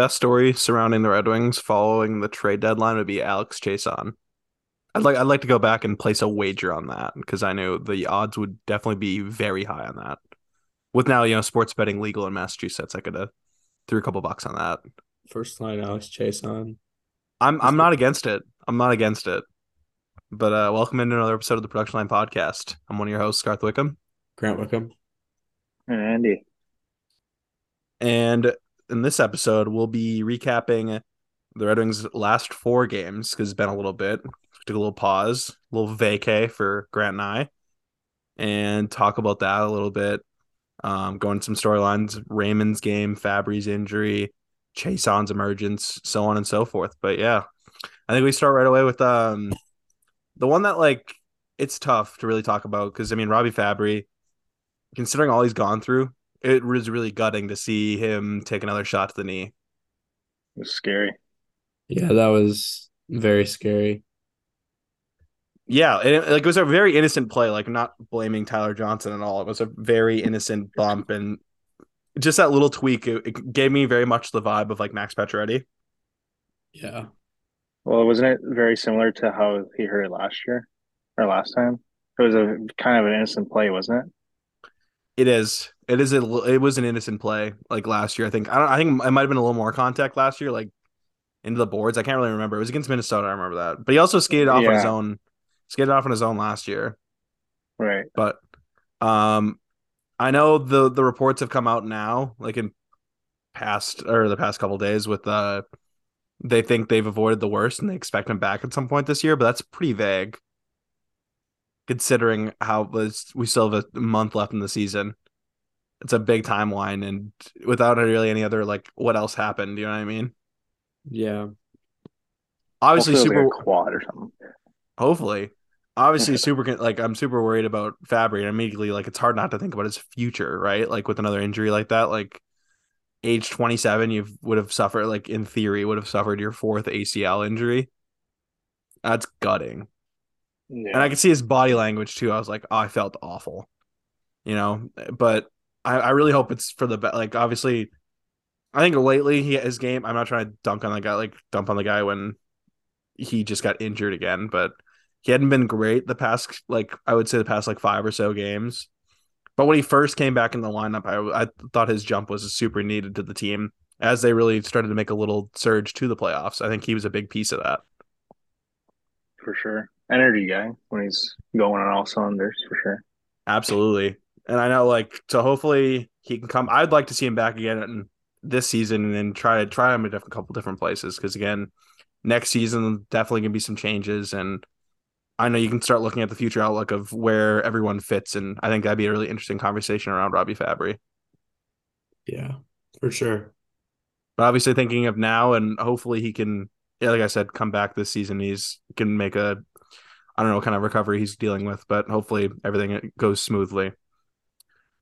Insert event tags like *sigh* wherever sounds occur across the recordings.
best story surrounding the Red Wings following the trade deadline would be Alex Chiasson. I'd like I'd like to go back and place a wager on that because I knew the odds would definitely be very high on that. With now you know sports betting legal in Massachusetts, I could have threw a couple bucks on that. First line, Alex Chiasson. I'm I'm not against it. I'm not against it. But uh, welcome into another episode of the Production Line Podcast. I'm one of your hosts, Garth Wickham, Grant Wickham. And Andy. and in this episode we'll be recapping the Red Wings' last four games because it's been a little bit. Took a little pause, a little vacay for Grant and I, and talk about that a little bit. Um, go into some storylines, Raymond's game, Fabbri's injury, Chiasson's emergence, so on and so forth. But yeah, I think we start right away with um the one that like it's tough to really talk about because I mean Robby Fabbri, considering all he's gone through, it was really gutting to see him take another shot to the knee. It was scary. Yeah, that was very scary. Yeah, and it, like it was a very innocent play, like not blaming Tyler Johnson at all. It was a very innocent bump, and just that little tweak, it, it gave me very much the vibe of like Max Pacioretty. Yeah. Well, wasn't it very similar to how he hurt it last year or last time? It was a kind of an innocent play, wasn't it? It is. It is. A, it was an innocent play like last year. I think. I don't. I think it might have been a little more contact last year, like into the boards. I can't really remember. It was against Minnesota. I remember that. But he also skated off on his own. Skated off on his own last year. Right. But um, I know the the reports have come out now, like in past or the past couple days, with uh, they think they've avoided the worst and they expect him back at some point this year. But that's pretty vague, considering how was we still have a month left in the season. It's a big timeline, and without really any other like what else happened, you know what I mean? Yeah. Obviously, Hopefully super. like a quad or something. Hopefully. Obviously, *laughs* super con- like I'm super worried about Fabbri, and immediately like it's hard not to think about his future, right? Like with another injury like that, like age 27, you would have suffered, like in theory, would have suffered your fourth ACL injury. That's gutting, Yeah. and I could see his body language too. I was like, oh, I felt awful, you know. But I, I really hope it's for the best. Like obviously, I think lately he his game. I'm not trying to dunk on the guy, like dump on the guy when he just got injured again, but he hadn't been great the past like I would say the past like five or so games. But when he first came back in the lineup, I I thought his jump was super needed to the team as they really started to make a little surge to the playoffs. I think he was a big piece of that. for sure. Energy guy when he's going on all cylinders for sure. Absolutely. And I know like so hopefully he can come I'd like to see him back again in this season and then try to try him a different couple different places because again, next season definitely gonna be some changes and I know you can start looking at the future outlook of where everyone fits and I think that'd be a really interesting conversation around Robby Fabbri. Yeah. For sure. But obviously thinking of now and hopefully he can yeah, like I said, come back this season. He's can make a I don't know what kind of recovery he's dealing with, but hopefully everything goes smoothly.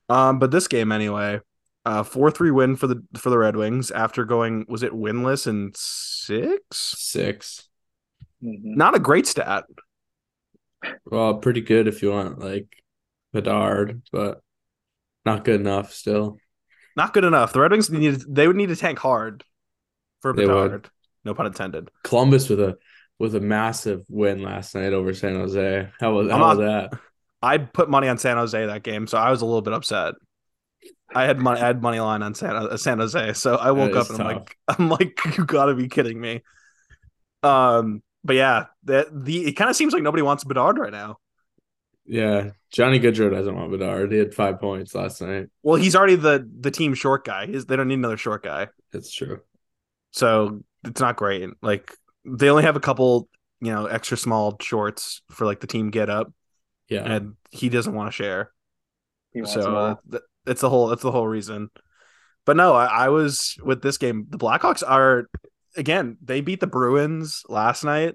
Um, but this game anyway, uh, four three win for the for the Red Wings after going was it winless in six? Six. Mhm. Not a great stat. Well, pretty good if you want like Bedard, but not good enough still. Not good enough. The Red Wings need they would need to tank hard for They would. Bedard. No pun intended. Columbus with a with a massive win last night over San Jose. How was, how was that? I put money on San Jose that game, so I was a little bit upset. I had money, I had money line on San, uh, San Jose, so I woke up and I'm like, *laughs* I'm like, you gotta be kidding me. Um, but yeah, that the it kind of seems like nobody wants Bedard right now. Yeah. Johnny Gaudreau doesn't want Bedard. He had five points last night. Well, he's already the the team short guy. He's, they don't need another short guy, That's true. so it's not great. Like they only have a couple, you know, extra small shorts for like the team get up, Yeah. and he doesn't want to share. So uh, th- it's the whole that's the whole reason but no I, I was with this game the blackhawks are again they beat the bruins last night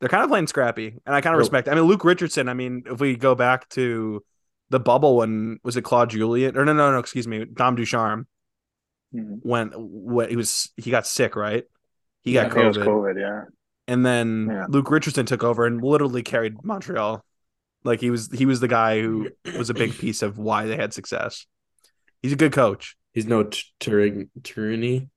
they're kind of playing scrappy and i kind of Yep. respect i mean luke richardson i mean if we go back to the bubble when was it claude julien or no no no excuse me dom ducharme Mhm. when when he was he got sick right he Yeah, got It was covid COVID, yeah. and then Yeah. Luke Richardson took over and literally carried Montreal. Like he was he was the guy who was a big *coughs* piece of why they had success. He's a good coach. He's no T- Turing Tourney.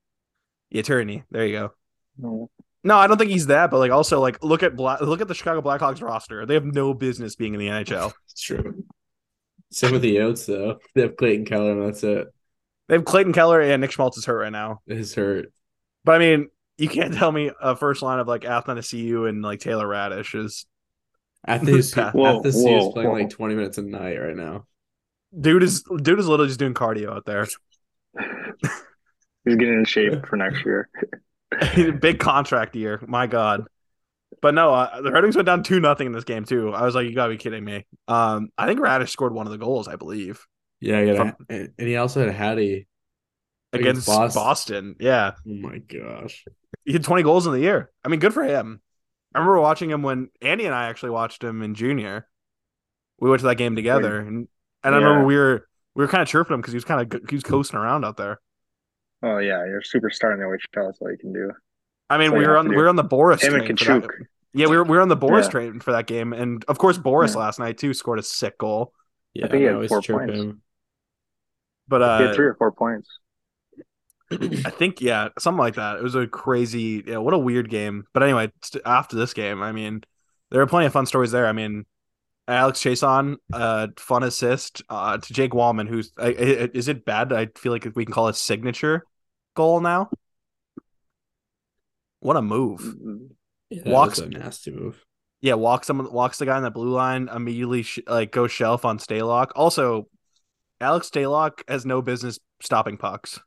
Yeah, Tierney. There you go. No. No, I don't think he's that, but like also like look at Black, look at the Chicago Blackhawks roster. They have no business being in the *laughs* NHL. It's true. Same with the Yotes though. *laughs* They have Clayton Keller, and that's it. They have Clayton Keller and Nick Schmaltz is hurt right now. His hurt. But I mean, you can't tell me a first line of like Athanasiu and like Taylor Raddysh is Athens, *laughs* Whoa, Athens is playing whoa. like 20 minutes a night right now. dude is dude is literally just doing cardio out there. *laughs* He's getting in shape for next year. *laughs* Big contract year. My God. But no, uh, the Red Wings went down two nothing in this game too. I was like, you gotta be kidding me. Um, I think Radish scored one of the goals, I believe, Yeah, I got From- and and he also had a Hattie. Against, Against Boston. Yeah, Oh my gosh. he had 20 goals in the year. I mean, good for him. I remember watching him when Andy and I actually watched him in junior. We went to that game together, and and I remember we were we were kind of chirping him because he was kind of he was coasting around out there. Oh yeah, you're a superstar in the OHL. That's all you can do. I mean, we you were on we do. were on the Boris Him and train for that. Yeah, we were we were on the Boris Yeah. train for that game, and of course Boris Yeah. last night too scored a sick goal. Yeah, think he I had four chirp points. him. But he had uh, three or four points. I think yeah, something like that. It was a crazy, yeah, what a weird game. But anyway, st- after this game, I mean, there are plenty of fun stories there. I mean, Alex Chiasson, uh, fun assist uh, to Jake Walman, who's I, I, is it bad? I feel like we can call it signature goal now. What a move! Yeah, Walks- a nasty move. Yeah, walks someone walks the guy in the blue line immediately. Sh- like go shelf on Stalock. Also, Alex Stalock has no business stopping pucks.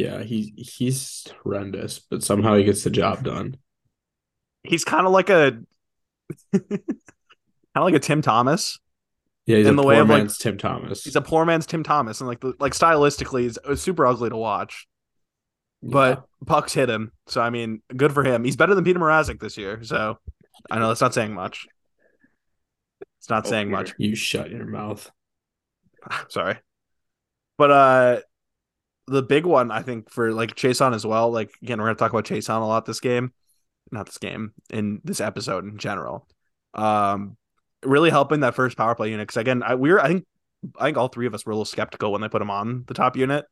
Yeah, he he's horrendous, but somehow he gets the job *laughs* done. He's kind of like a *laughs* kind of like a Tim Thomas. Yeah, he's In a the poor way of, like- man's Tim Thomas. He's a poor man's Tim Thomas, and like the, like stylistically, he's uh, super ugly to watch. But pucks hit him, so I mean, good for him. He's better than Petr Mrazek this year. So I know that's not saying much. It's not Oh, saying much. you shut your mouth. *laughs* Sorry, but uh, the big one I think for like Chiasson as well. Like again, we're gonna talk about Chiasson a lot this game, not this game in this episode in general. Um, really helping that first power play unit because again, I, we were I think I think all three of us were a little skeptical when they put him on the top unit.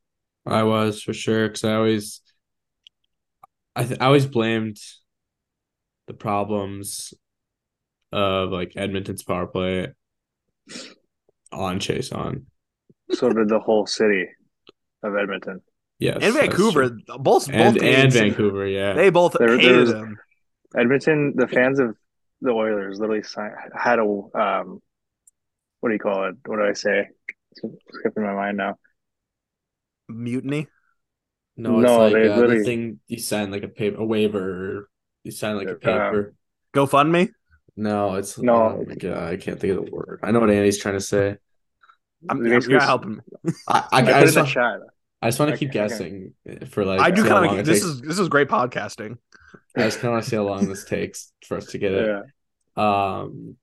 I was for sure because I always, I th- I always blamed the problems of like Edmonton's power play on Chiasson. So did the whole city of Edmonton. Yes, and Vancouver, true. both both and and teams, Vancouver, yeah. They both There- hated there's- him. Edmonton, the fans of the Oilers literally signed, had a um, what do you call it? What do I say? It's skipping my mind now. Mutiny. no, it's No, like they uh, the literally- thing you sign like a paper, a waiver. You sign like a Um, paper. GoFundMe. no, it's No. Oh my god, I can't think of the word. I know what Andy's trying to say. I'm, They you're basically- helping me. I I, I, I, just, in the want, chat. I just want to Okay, keep okay. guessing for like. I do kind of. This takes. is this is great podcasting. I just kind of want to see how long this takes for us to get it. Yeah. Um,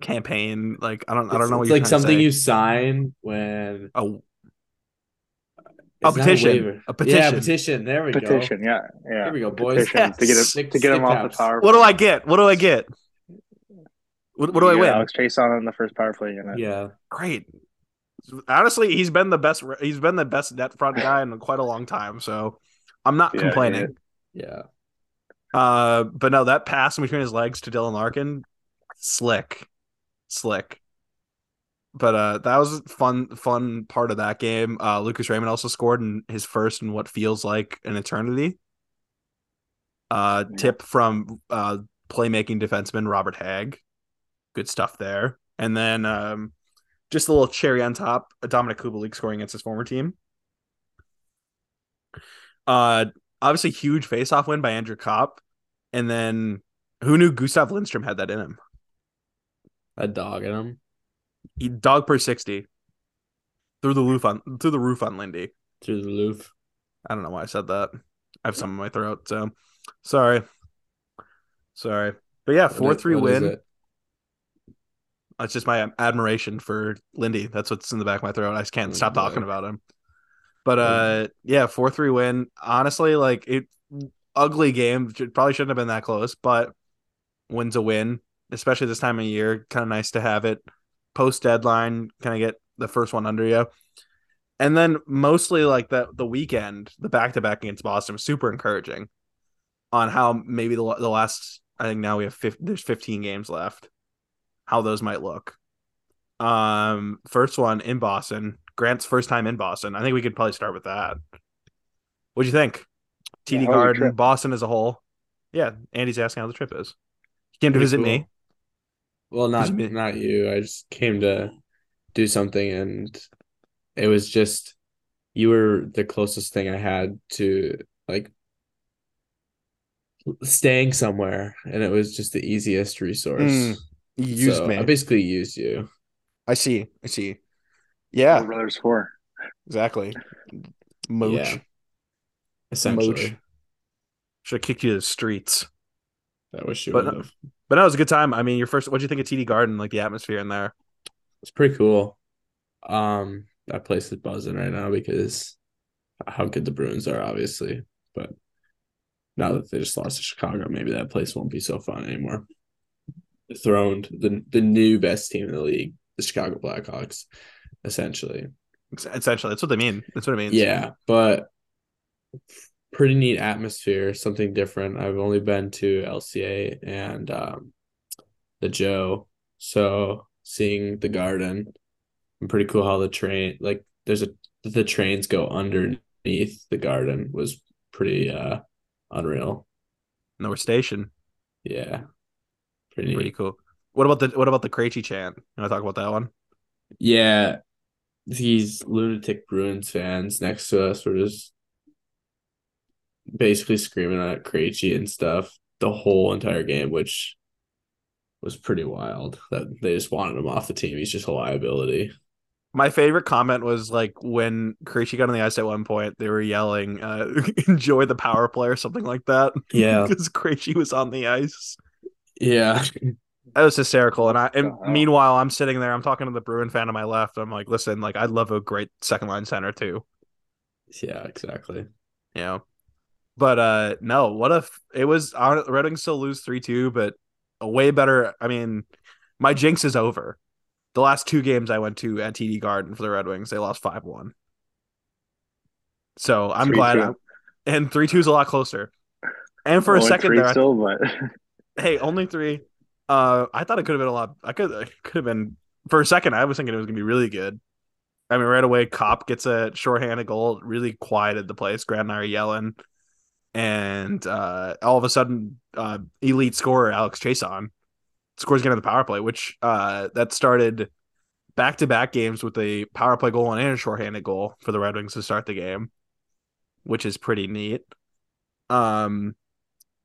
Campaign. Like I don't. I don't know it's you're like something say. you sign when A, it's not petition. waiver. A petition. Yeah, petition. There we go. Petition. Yeah. Yeah. Here we go, boys. Petition to get Sick- it to get him off the power. what do I get? What do I get? What, what do I You get win? Alex Chiasson in the first power play unit. Yeah, Great. Honestly, he's been the best. He's been the best net front guy in quite a long time. So I'm not Yeah, complaining. yeah. Uh, but no, that pass in between his legs to Dylan Larkin, slick, slick. But uh, that was a fun, fun part of that game. Uh, Lucas Raymond also scored in his first in what feels like an eternity. Uh, Yeah. tip from uh playmaking defenseman Robert Hagg, good stuff there. And then um, just a little cherry on top, Dominik Kubalik scoring against his former team. Uh, obviously huge face-off win by Andrew Copp. And then who knew Gustav Lindstrom had that in him? A dog in him He dog per 60 through the roof on through the roof on Lindy. through the roof. I don't know why I said that. I have some in my throat, so sorry. Sorry. But yeah, four three win. That's just my admiration for Lindy. That's what's in the back of my throat. I just can't Oh, stop talking about him. But uh yeah, 4-3 win. Honestly, like it ugly game. Probably shouldn't have been that close, but wins a win, especially this time of year. Kind of nice to have it post deadline, kind of get the first one under you. And then mostly like the the weekend, the back to back against Boston was super encouraging on how maybe the the last I think now we have 50, there's 15 games left, how those might look. Um, first one in Boston, Grant's first time in Boston. I think we could probably start with that. What'd you think? TD Yeah, how was your Garden. Boston as a whole. Yeah, Andy's asking how the trip is. He came to visit cool. me. Well, not me. not you. I just came to do something, and it was just you were the closest thing I had to like staying somewhere, and it was just the easiest resource. Mm, You used So me. I basically used you. I see. I see. What Yeah, brothers for? exactly. Mooch. Yeah. Essentially, Mooch. Should have kicked you to the streets. I wish you But- would have. But no, it was a good time. I mean, your first. What'd you think of TD Garden? Like the atmosphere in there? It's pretty cool. Um, that place is buzzing right now because how good the Bruins are, obviously. But now that they just lost to Chicago, maybe that place won't be so fun anymore. Throned the the new best team in the league, the Chicago Blackhawks, essentially. Essentially, that's what they mean. That's what it means. Yeah, but pretty neat atmosphere, something different. I've only been to LCA and um, the Joe, so seeing the garden, and pretty cool how the train like there's a the trains go underneath the garden was pretty uh unreal. North Station. Yeah, pretty Pretty cool. What about the What about the Krejci chant? You want to talk about that one? Yeah, these lunatic Bruins fans next to us were just basically screaming at Krejci and stuff the whole entire game, which was pretty wild. That they just wanted him off the team. He's just a liability. My favorite comment was like when Krejci got on the ice at one point, they were yelling, uh, *laughs* "Enjoy the power play" or something like that. Yeah. *laughs* because Krejci was on the ice. Yeah, That was hysterical. And I and the hell? meanwhile, I'm sitting there, I'm talking to the Bruin fan on my left. I'm like, listen, like I'd love a great second line center too. yeah, exactly. You know, but uh, no, what if it was on Red Wings still lose three two, but a way better. I mean, my jinx is over. The last two games I went to at TD Garden for the Red Wings, they lost five one. So I'm 3-2. glad. I'm, and three two is a lot closer. And for a second three there, I still, but *laughs* hey, only three. Uh, I thought it could have been a lot. I could could have been for a second. I was thinking it was gonna be really good. I mean, right away, Copp gets a shorthanded goal, really quieted the place. Grant and I are yelling, and uh, all of a sudden, uh, elite scorer Alex Chiasson scores again on the power play, which uh, that started back to back games with a power play goal and a shorthanded goal for the Red Wings to start the game, which is pretty neat. Um,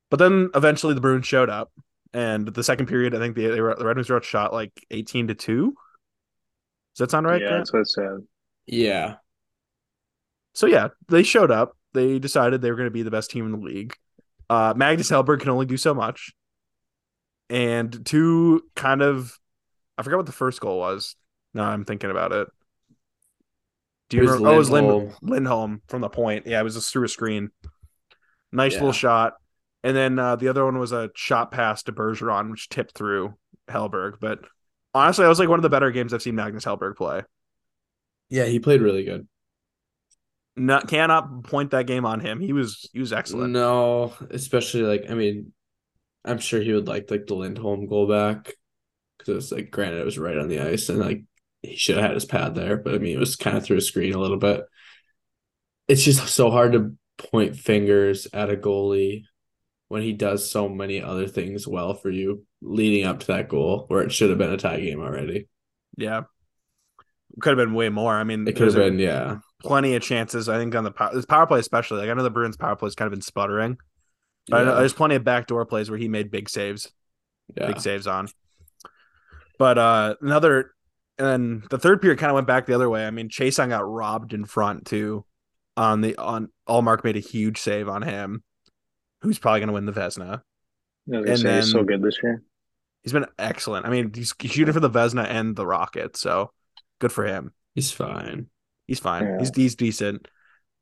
but then eventually the Bruins showed up, and the second period, I think the they were, the Red Wings were shot like eighteen to two. Does that sound right? yeah, Grant? that's what it said. Yeah, So yeah, they showed up. They decided they were going to be the best team in the league. Uh, Magnus Hellberg can only do so much, and two kind of, I forgot what the first goal was. No, I'm thinking about it. Do you It was remember? Oh, it was Lind- Lindholm. Lindholm from the point. Yeah, it was just through a screen. Nice Yeah. little shot, and then uh, the other one was a shot pass to Bergeron, which tipped through Hellberg. But honestly, that was like one of the better games I've seen Magnus Hellberg play. yeah, he played really good. Not cannot point that game on him. He was he was excellent. No, especially like I mean, I'm sure he would like like the Lindholm goal back because it was like granted it was right on the ice and like he should have had his pad there, but I mean it was kind of through a screen a little bit. It's just so hard to point fingers at a goalie when he does so many other things well for you leading up to that goal where it should have been a tie game already. Yeah. Could have been way more. I mean, It could have been yeah. plenty of chances. I think on the power, this power play, especially. Like I know the Bruins power play has kind of been sputtering. But I know Yeah. there's plenty of backdoor plays where he made big saves, yeah. big saves on. But uh another, and then the third period kind of went back the other way. I mean, Chiasson got robbed in front too. On the on, Ullmark made a huge save on him, who's probably going to win the Vezina. I was And say he's so good this year. He's been excellent. I mean, he's, he's shooting for the Vezina and the Rocket, so good for him. He's fine. He's fine. Yeah. He's he's decent.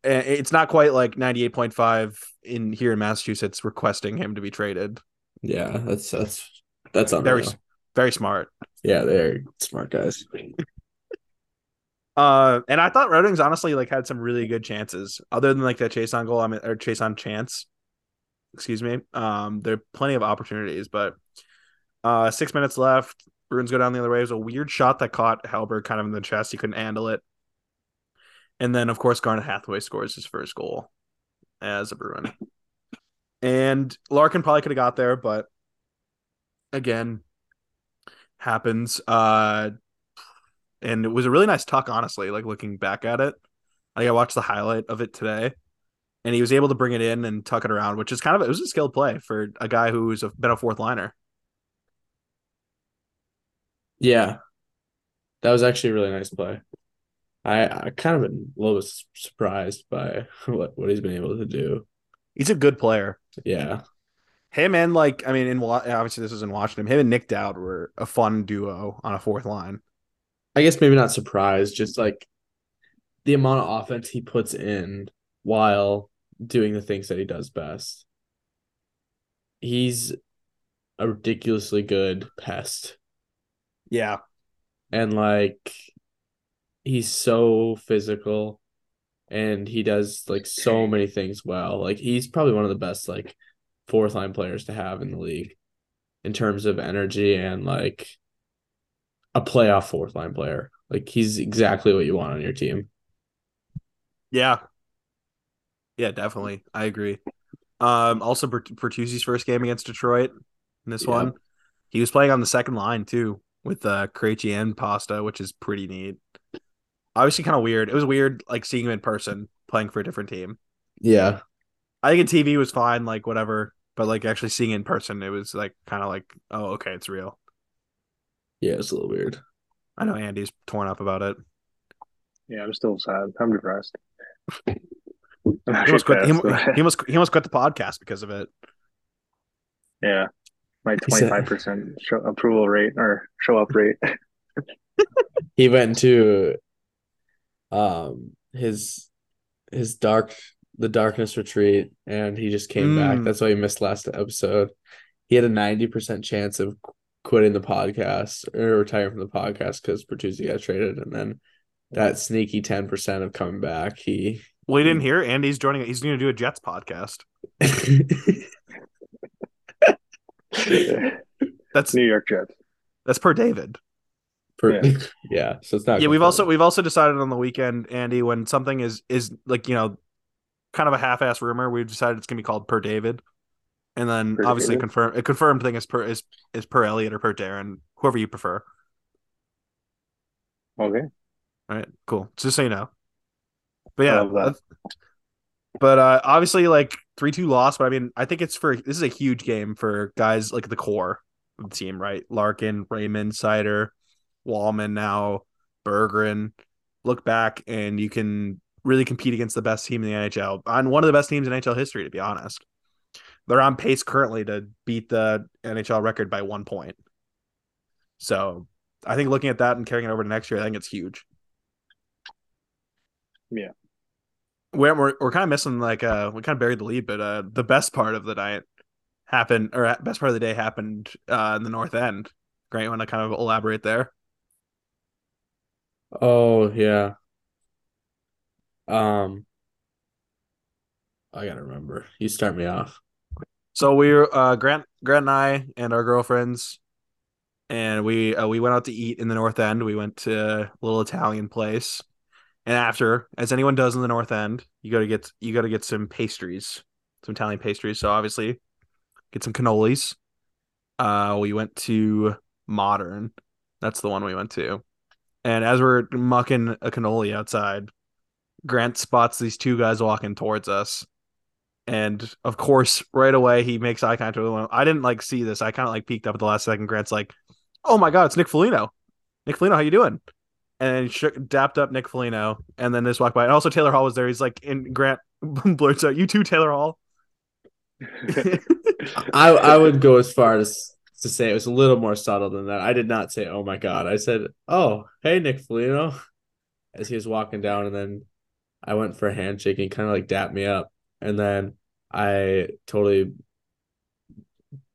It's not quite like ninety eight point five in here in Massachusetts requesting him to be traded. Yeah, that's that's that's Very unreal. very smart. Yeah, they're smart guys. Uh, and I thought Red Wings honestly like had some really good chances, other than like that Chiasson goal. I mean, or Chiasson chance. Excuse me. Um, there are plenty of opportunities, but uh, six minutes left. Bruins go down the other way. It was a weird shot that caught Hellberg kind of in the chest. He couldn't handle it. And then, of course, Garnet Hathaway scores his first goal as a Bruin. And Larkin probably could have got there, but again, happens. Uh, and it was a really nice tuck, honestly. Like looking back at it, I watched the highlight of it today, and he was able to bring it in and tuck it around, which is kind of it was a skilled play for a guy who's a, been a fourth liner. Yeah, that was actually a really nice play. I I kind of been a little bit surprised by *laughs* what what he's been able to do. He's a good player. Yeah, him and like I mean, in obviously this is in Washington. Him and Nic Dowd were a fun duo on a fourth line. I guess maybe not surprised, just like the amount of offense he puts in while doing the things that he does best. He's a ridiculously good pest. Yeah. And like he's so physical and he does like so many things well. Like he's probably one of the best like fourth line players to have in the league in terms of energy and like a playoff fourth line player. Like he's exactly what you want on your team. Yeah. Yeah, definitely. I agree. Um, also Bertuzzi's first game against Detroit in this yeah. one. He was playing on the second line too with uh Krejci and Pasta, which is pretty neat. Obviously kind of weird. It was weird like seeing him in person playing for a different team. Yeah. I think in TV was fine, like whatever. But like actually seeing in person, it was like kind of like, oh, okay, it's real. Yeah, it's a little weird. I know Andy's torn up about it. Yeah, I'm still sad. I'm depressed. *laughs* he, almost quit, he, he, almost, he almost quit the podcast because of it. Yeah, my 25 percent approval rate or show up rate. *laughs* he went to um his his dark the darkness retreat and he just came mm. back. That's why he missed last episode. He had a 90% chance of quitting the podcast or retiring from the podcast because Bertuzzi got traded. And then that sneaky 10% of coming back, he. Well, you didn't mm. hear Andy's joining. He's going to do a Jets podcast. *laughs* that's New York Jets. That's per David. Per, yeah. *laughs* yeah. So it's not. Yeah, we've also we've also decided on the weekend, Andy, when something is is like you know kind of a half-ass rumor. We've decided it's gonna be called per David, and then per obviously David? confirm a confirmed thing is per is is per Elliot or per Darren, whoever you prefer. Okay. All right. Cool. Just so you know. But yeah. But uh, obviously, like three two loss. But I mean, I think it's for this is a huge game for guys like the core of the team, right? Larkin, Raymond, Seider, Walman, now Berggren. Look back, and you can really compete against the best team in the NHL, on one of the best teams in NHL history, to be honest. They're on pace currently to beat the NHL record by one point. So I think looking at that and carrying it over to next year, I think it's huge. Yeah. We're, we're, we're kind of missing like uh we kind of buried the lead, but uh the best part of the night happened or best part of the day happened uh in the north end. Grant, you want to kind of elaborate there? Oh yeah. Um, I gotta remember. You start me off. So we were uh, Grant, Grant and I and our girlfriends, and we uh, we went out to eat in the North End. We went to a little Italian place, and after, as anyone does in the North End, you got to get you got to get some pastries, some Italian pastries. So obviously, get some cannolis. Uh, we went to Modern. That's the one we went to. And as we're mucking a cannoli outside, Grant spots these two guys walking towards us. And of course, right away he makes eye contact with one. I didn't like see this. I kind of like peeked up at the last second. Grant's like, "Oh my god, it's Nick Foligno! Nick Foligno, how you doing?" And shook, dapped up Nick Foligno, and then just walked by. And also Taylor Hall was there. He's like, "In Grant *laughs* blurts out, you too, Taylor Hall." *laughs* I I would go as far as to say it was a little more subtle than that. I did not say, "Oh my god." I said, "Oh, hey, Nick Foligno," as he was walking down, and then I went for a handshake and kind of like dapped me up. And then I totally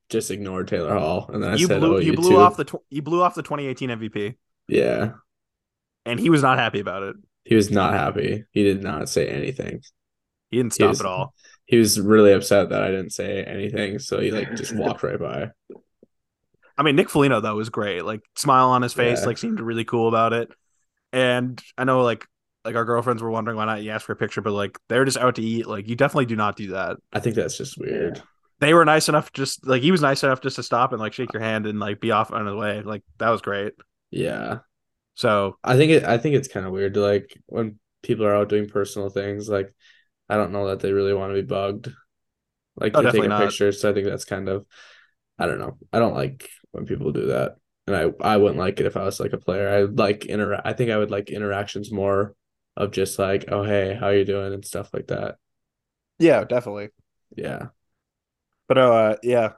just ignored Taylor Hall. And then I you said, blew, oh, you, you blew too? off the tw- you blew off the 2018 MVP. Yeah. And he was not happy about it. He was not happy. He did not say anything. He didn't stop was- at all. He was really upset that I didn't say anything, so he like just *laughs* walked right by. I mean, Nick Foligno though was great. Like smile on his face, Yeah. like seemed really cool about it. And I know like like our girlfriends were wondering why not you ask for a picture, but like they're just out to eat. Like you definitely do not do that. I think that's just weird. Yeah. They were nice enough, just like he was nice enough just to stop and like shake your hand and like be off on his way. Like that was great. Yeah. So I think it I think it's kind of weird to like when people are out doing personal things, like I don't know that they really want to be bugged. Like Oh, you're taking not. pictures. So I think that's kind of I don't know. I don't like when people do that. And I, I wouldn't like it if I was like a player. I would like interact I think I would like interactions more of just like, oh hey, how you doing and stuff like that. yeah, definitely. Yeah. But uh, yeah,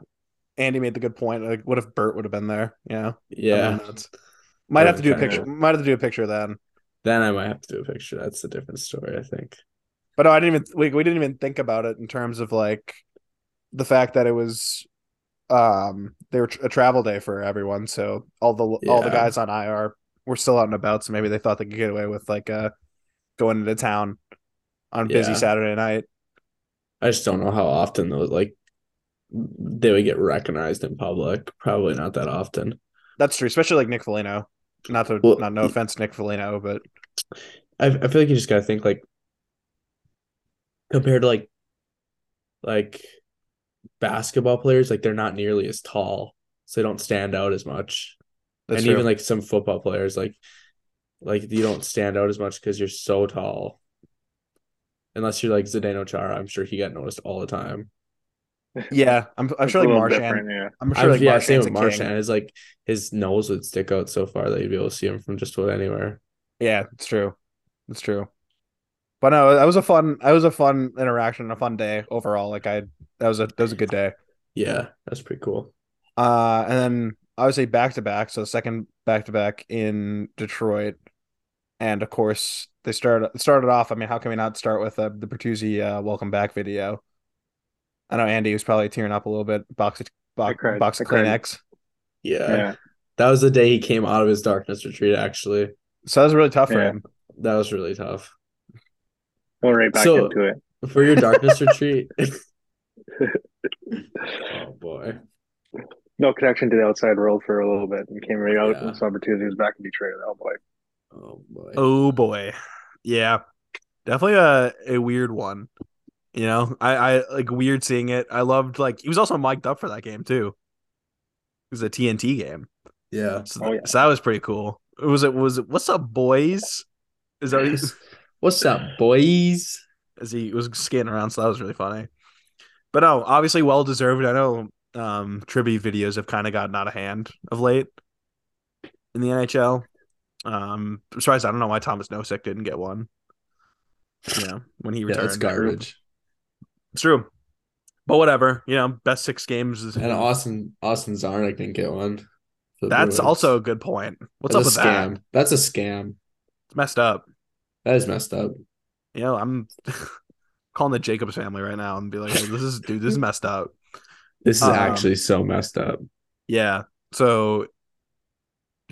Andy made the good point. Like, what if Bert would have been there? Yeah, Yeah. Might have to do a picture. Might have to do a picture then. Then I might have to do a picture. That's a different story, I think. But no, I didn't even we, we didn't even think about it in terms of like the fact that it was um they were a travel day for everyone, so all the all the guys on IR were still out and about, so maybe they thought they could get away with like uh going into town on busy Yeah. Saturday night. I just don't know how often those like they would get recognized in public. Probably not that often. That's true, especially like Nick Foligno. Not to Well, not no offense, Nick Foligno, but I I feel like you just gotta think like compared to like like basketball players, like they're not nearly as tall, so they don't stand out as much. that's and true. even like some football players, like like you don't stand out as much because you're so tall. Unless you're like Zdeno Chara, I'm sure he got noticed all the time. Yeah, I'm I'm sure like little Marchand. yeah. I'm sure like yeah, Marchand's same with. Marchand. Is like his nose would stick out so far that you'd be able to see him from just about anywhere. Yeah, it's true. It's true. But no, that was a fun. That was a fun interaction, a fun day overall. Like I, that was a that was a good day. Yeah, that's pretty cool. Uh, and then obviously back to back. So second back to back in Detroit, and of course they started started off. I mean, how can we not start with uh, the Bertuzzi uh, welcome back video? I know Andy was probably tearing up a little bit. Box of box, box of. Kleenex. Yeah. Yeah. That was the day he came out of his darkness retreat, actually. So that was really tough for him. That was really tough. Going right back So- into it. For your darkness *laughs* retreat. *laughs* oh boy. No connection to the outside world for a little bit and came right out Yeah. and saw opportunity was back in Detroit. Oh boy. Oh boy. Oh boy. Yeah. Definitely a, a weird one. You know, I, I like weird seeing it. I loved like he was also mic'd up for that game too. It was a TNT game. Yeah. So, Oh, yeah. so that was pretty cool. It Was it was it what's up, boys? Is that what *laughs* What's up, boys? as he was skating around, so that was really funny. But no, obviously well deserved. I know um tribute videos have kind of gotten out of hand of late in the NHL. Um I'm surprised I don't know why Tomas Nosek didn't get one. You know, when he Yeah, returned. that's garbage. It's true. But whatever, you know, best six games is And Austin Austin Czarnik didn't get one. that's also a good point. What's That's up with scam. that? That's a scam. It's messed up. That is messed up. You know, I'm *laughs* calling the Jacobs family right now and be like, hey, this is dude, this is messed up. *laughs* This is Um, actually so messed up. Yeah. So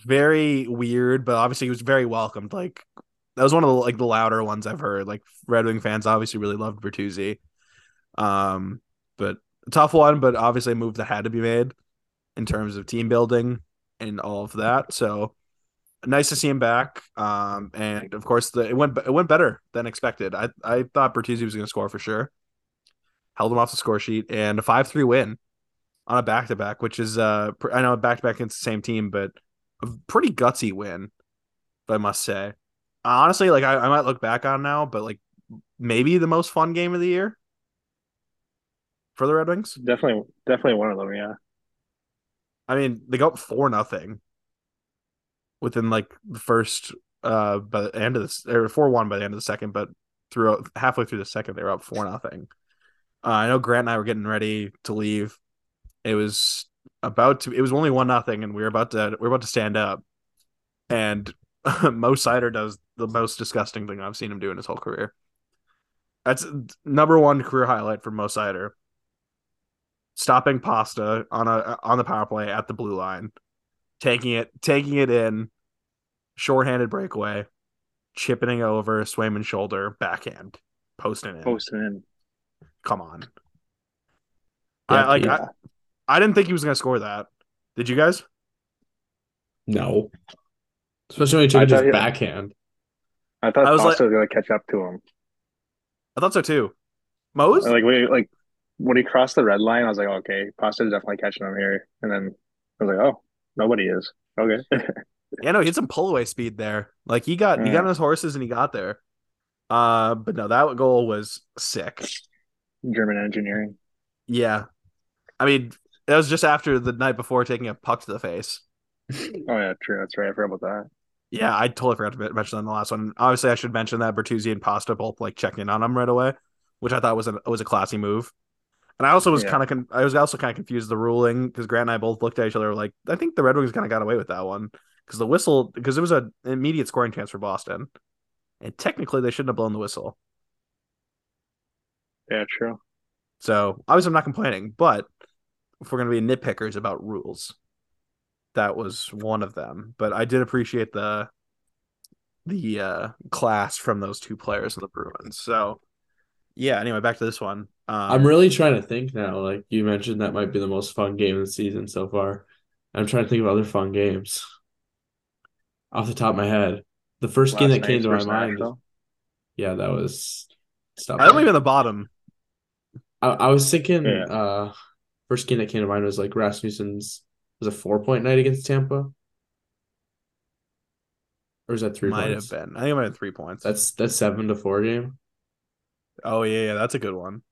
very weird, but obviously he was very welcomed. Like that was one of the like the louder ones I've heard. Like Red Wing fans obviously really loved Bertuzzi. Um, but tough one, but obviously a move that had to be made in terms of team building and all of that. So nice to see him back. Um, and of course the it went it went better than expected. I I thought Bertuzzi was going to score for sure. Held him off the score sheet and a five three win on a back to back, which is uh I know back to back against the same team, but a pretty gutsy win, I must say. Honestly, like I, I might look back on now, but like maybe the most fun game of the year for the Red Wings. Definitely definitely one of them, yeah. I mean, they got four nothing within like the first uh by the end of this or four one by the end of the second, but throughout halfway through the second they were up four nothing. Uh, I know Grant and I were getting ready to leave. It was about to it was only one nothing and we were about to we are about to stand up. And *laughs* Mo Seider does the most disgusting thing I've seen him do in his whole career. That's number one career highlight for Mo Seider. Stopping pasta on a on the power play at the blue line, taking it taking it in, shorthanded breakaway, chipping it over Swayman's shoulder, backhand, posting in. Posting in. Come on. Yeah, I like. yeah. I, I didn't think he was gonna score that. Did you guys? No. Especially when he took I it thought his backhand. I thought I was Costa like- was gonna catch up to him. I thought so too. Mose? Like we like when he crossed the red line, I was like, okay, Costa's definitely catching him here. And then I was like, oh, nobody is. Okay. *laughs* Yeah, no, he had some pull away speed there. Like he got he got on his horses and he got there. Uh, but no, that goal was sick. German engineering. Yeah, I mean, that was just after the night before taking a puck to the face. Oh yeah, true. That's right. I forgot about that. Yeah, I totally forgot to mention that in the last one. Obviously, I should mention that Bertuzzi and Pasta both like checked in on him right away, which I thought was a was a classy move. And I also was Yeah. kind of con- I was also kind of confused the ruling because Grant and I both looked at each other like I think the Red Wings kind of got away with that one because the whistle because it was an immediate scoring chance for Boston, and technically they shouldn't have blown the whistle. Yeah, true. So obviously I'm not complaining, but if we're gonna be nitpickers about rules, that was one of them. But I did appreciate the the uh class from those two players in the Bruins. So yeah, anyway, back to this one. Um, I'm really trying to think now. Like you mentioned, that might be the most fun game of the season so far. I'm trying to think of other fun games off the top of my head. The first game that came to my mind, Nashville. yeah, that was stuff. I don't even the bottom. I, I was thinking, Yeah. uh, first game that came to mind was like Rasmussen's was a four point night against Tampa, or is that three might points? have been. I think I might have three points. That's that's seven to four game. oh yeah, yeah, that's a good one.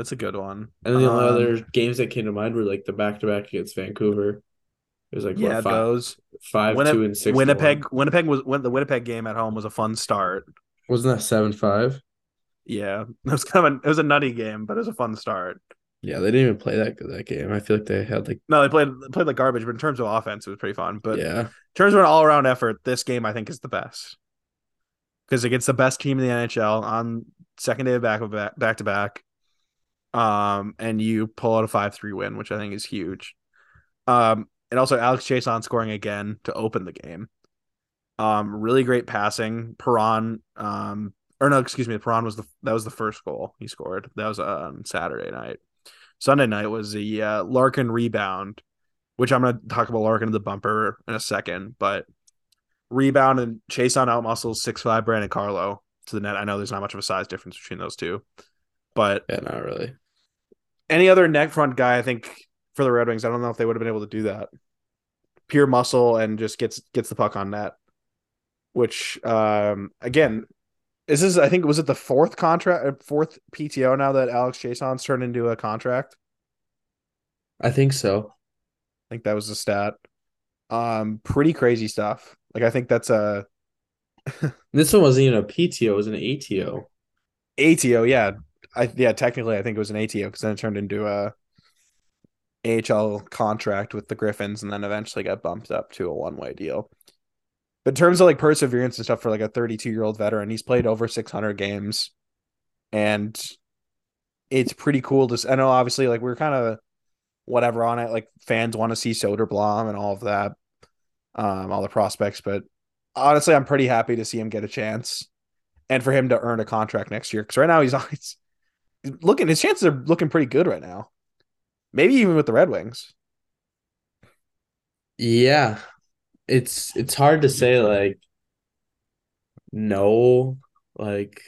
That's a good one. And then the only Um, other games that came to mind were like the back to back against Vancouver. It was like what, yeah, five, those five Winni- two and six. Winnipeg. one. Winnipeg was when the Winnipeg game at home was a fun start. wasn't that seven five? Yeah, *laughs* it was kind of a, it was a nutty game, but it was a fun start. Yeah, they didn't even play that that game. I feel like they had like No, they played they played like garbage, but in terms of offense, it was pretty fun. But yeah, in terms of an all around effort, this game I think is the best because it gets the best team in the NHL on second day of back back back to back, um, and you pull out a five three win, which I think is huge. Um, and also Alex Chiasson scoring again to open the game. Um, really great passing. Perron, um, or no, excuse me, Perron was the that was the first goal he scored. That was on Saturday night. Sunday night was the uh, Larkin rebound, which I'm going to talk about Larkin in the bumper in a second, but rebound and Chiasson out muscles six five Brandon Carlo to the net. I know there's not much of a size difference between those two, but yeah, not really. Any other neck front guy, I think for the Red Wings, I don't know if they would have been able to do that. Pure muscle and just gets gets the puck on net. Which um again, is this I think was it the fourth contract uh, fourth PTO now that Alex Chiasson's turned into a contract? I think so. I think that was the stat. Um pretty crazy stuff. Like I think that's a *laughs* This one wasn't even a PTO; it was an ATO. ATO, yeah. I yeah, technically I think it was an ATO because then it turned into a AHL contract with the Griffins and then eventually got bumped up to a one way deal. But in terms of like perseverance and stuff for like a 32 year old veteran, he's played over 600 games, and it's pretty cool to. I know obviously like we're kind of whatever on it. Like fans want to see Soderblom and all of that, um, all the prospects. But honestly, I'm pretty happy to see him get a chance and for him to earn a contract next year because right now he's *laughs* on. Looking his chances are looking pretty good right now. Maybe even with the Red Wings. Yeah, it's it's hard to say like no, like,